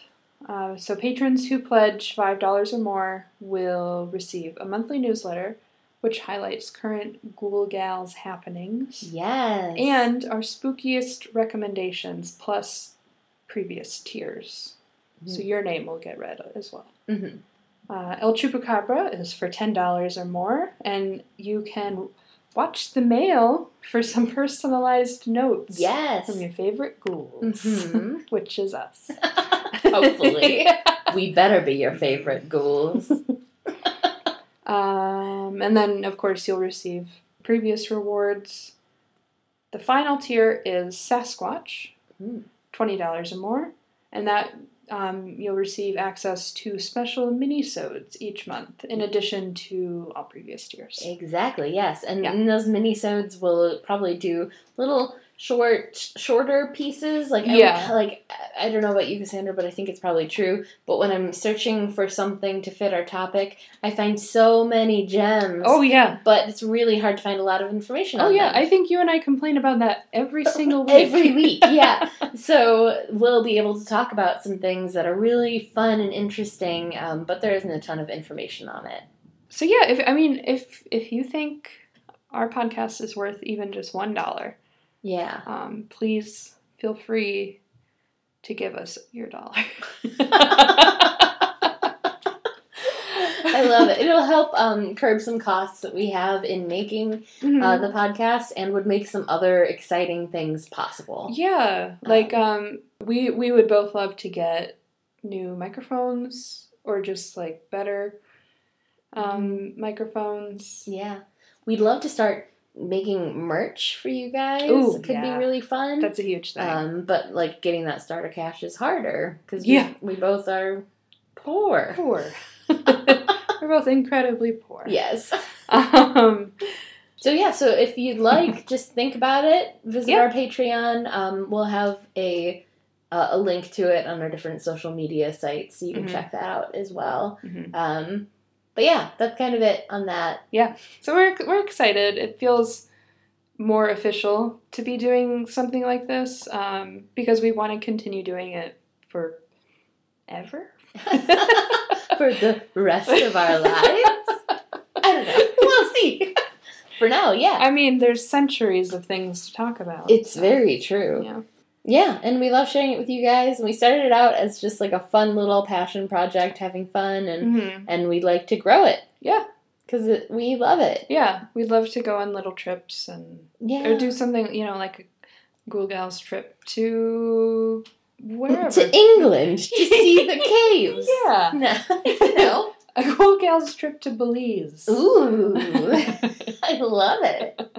Uh, so patrons who pledge five dollars or more will receive a monthly newsletter, which highlights current Ghoul Gals happenings Yes. and our spookiest recommendations plus previous tiers. So your name will get read as well. Mhm. Uh, El Chupacabra is for ten dollars or more, and you can watch the mail for some personalized notes Yes. from your favorite ghouls, Mhm. which is us. Hopefully. we better be your favorite ghouls. Um, and then, of course, you'll receive previous rewards. The final tier is Sasquatch, Mm. $20 or more, and that um, you'll receive access to special mini-sodes each month, in addition to all previous tiers. Exactly, yes. And Yeah. in those mini-sodes we'll probably do little short shorter pieces. Like I would- Yeah. like I don't know about you, Cassandra, but I think it's probably true. But when I'm searching for something to fit our topic, I find so many gems. Oh, yeah. but it's really hard to find a lot of information Oh, yeah. them. I think you and I complain about that every single week. Every week, yeah. So we'll be able to talk about some things that are really fun and interesting, um, but there isn't a ton of information on it. So yeah, if I mean, if if you think our podcast is worth even just one dollar, Yeah. um, please feel free to give us your dollar. I love it. It'll help um, curb some costs that we have in making Mhm. uh, the podcast and would make some other exciting things possible. yeah, like um, we we would both love to get new microphones or just like better um, microphones. Yeah. We'd love to start making merch for you guys. Ooh, could yeah. be really fun. That's a huge thing. um, but like getting that starter cash is harder because Yeah. we, we both are poor. poor. We're both incredibly poor. Yes. Um, So yeah, so if you'd like, just think about it. Visit Yeah. our Patreon. Um, we'll have a uh, a link to it on our different social media sites, so you can Mhm. check that out as well. Mhm. Um, but yeah, that's kind of it on that. Yeah. So we're we're excited. It feels more official to be doing something like this um, because we want to continue doing it for ever. For the rest of our lives? I don't know. We'll see. For now, yeah. I mean, there's centuries of things to talk about. It's so, very true. yeah. Yeah, and we love sharing it with you guys. And we started it out as just like a fun little passion project, having fun, and hmm and we'd like to grow it Yeah, because we love it. yeah. We'd love to go on little trips and Yeah, or do something, you know, like a Ghoul Gals trip to wherever. to England to see the caves. Yeah. No, you know. A Ghoul Gals trip to Belize. Ooh, I love it.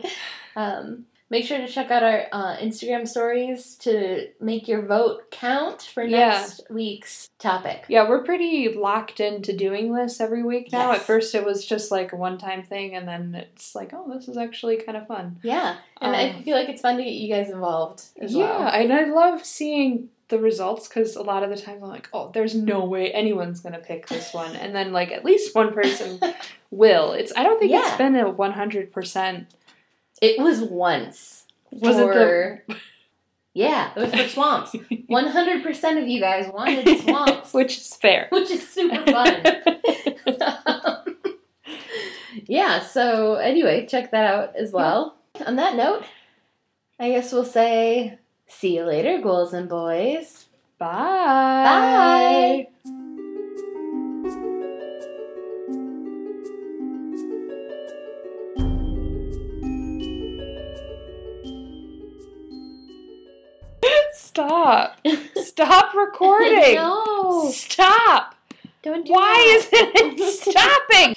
Um, make sure to check out our uh, Instagram stories to make your vote count for Yeah. next week's topic. Yeah, we're pretty locked into doing this every week now. Yes. At first, it was just like a one time thing, and then it's like, oh, this is actually kind of fun. Yeah, and I Um, feel like it's fun to get you guys involved as yeah, well. and I love seeing the results because a lot of the times I'm like, oh, there's no way anyone's gonna pick this one, and then like at least one person will. It's I don't think Yeah. it's been a 100. percent It was once. Was for, Yeah, it was for swamps. One hundred percent of you guys wanted swamps, which is fair. which is super fun. yeah. So anyway, check that out as well. On that note, I guess we'll say see you later, ghouls and boys. Bye. Bye. Stop. Stop recording. no, Stop. don't do Why that. isn't it stopping?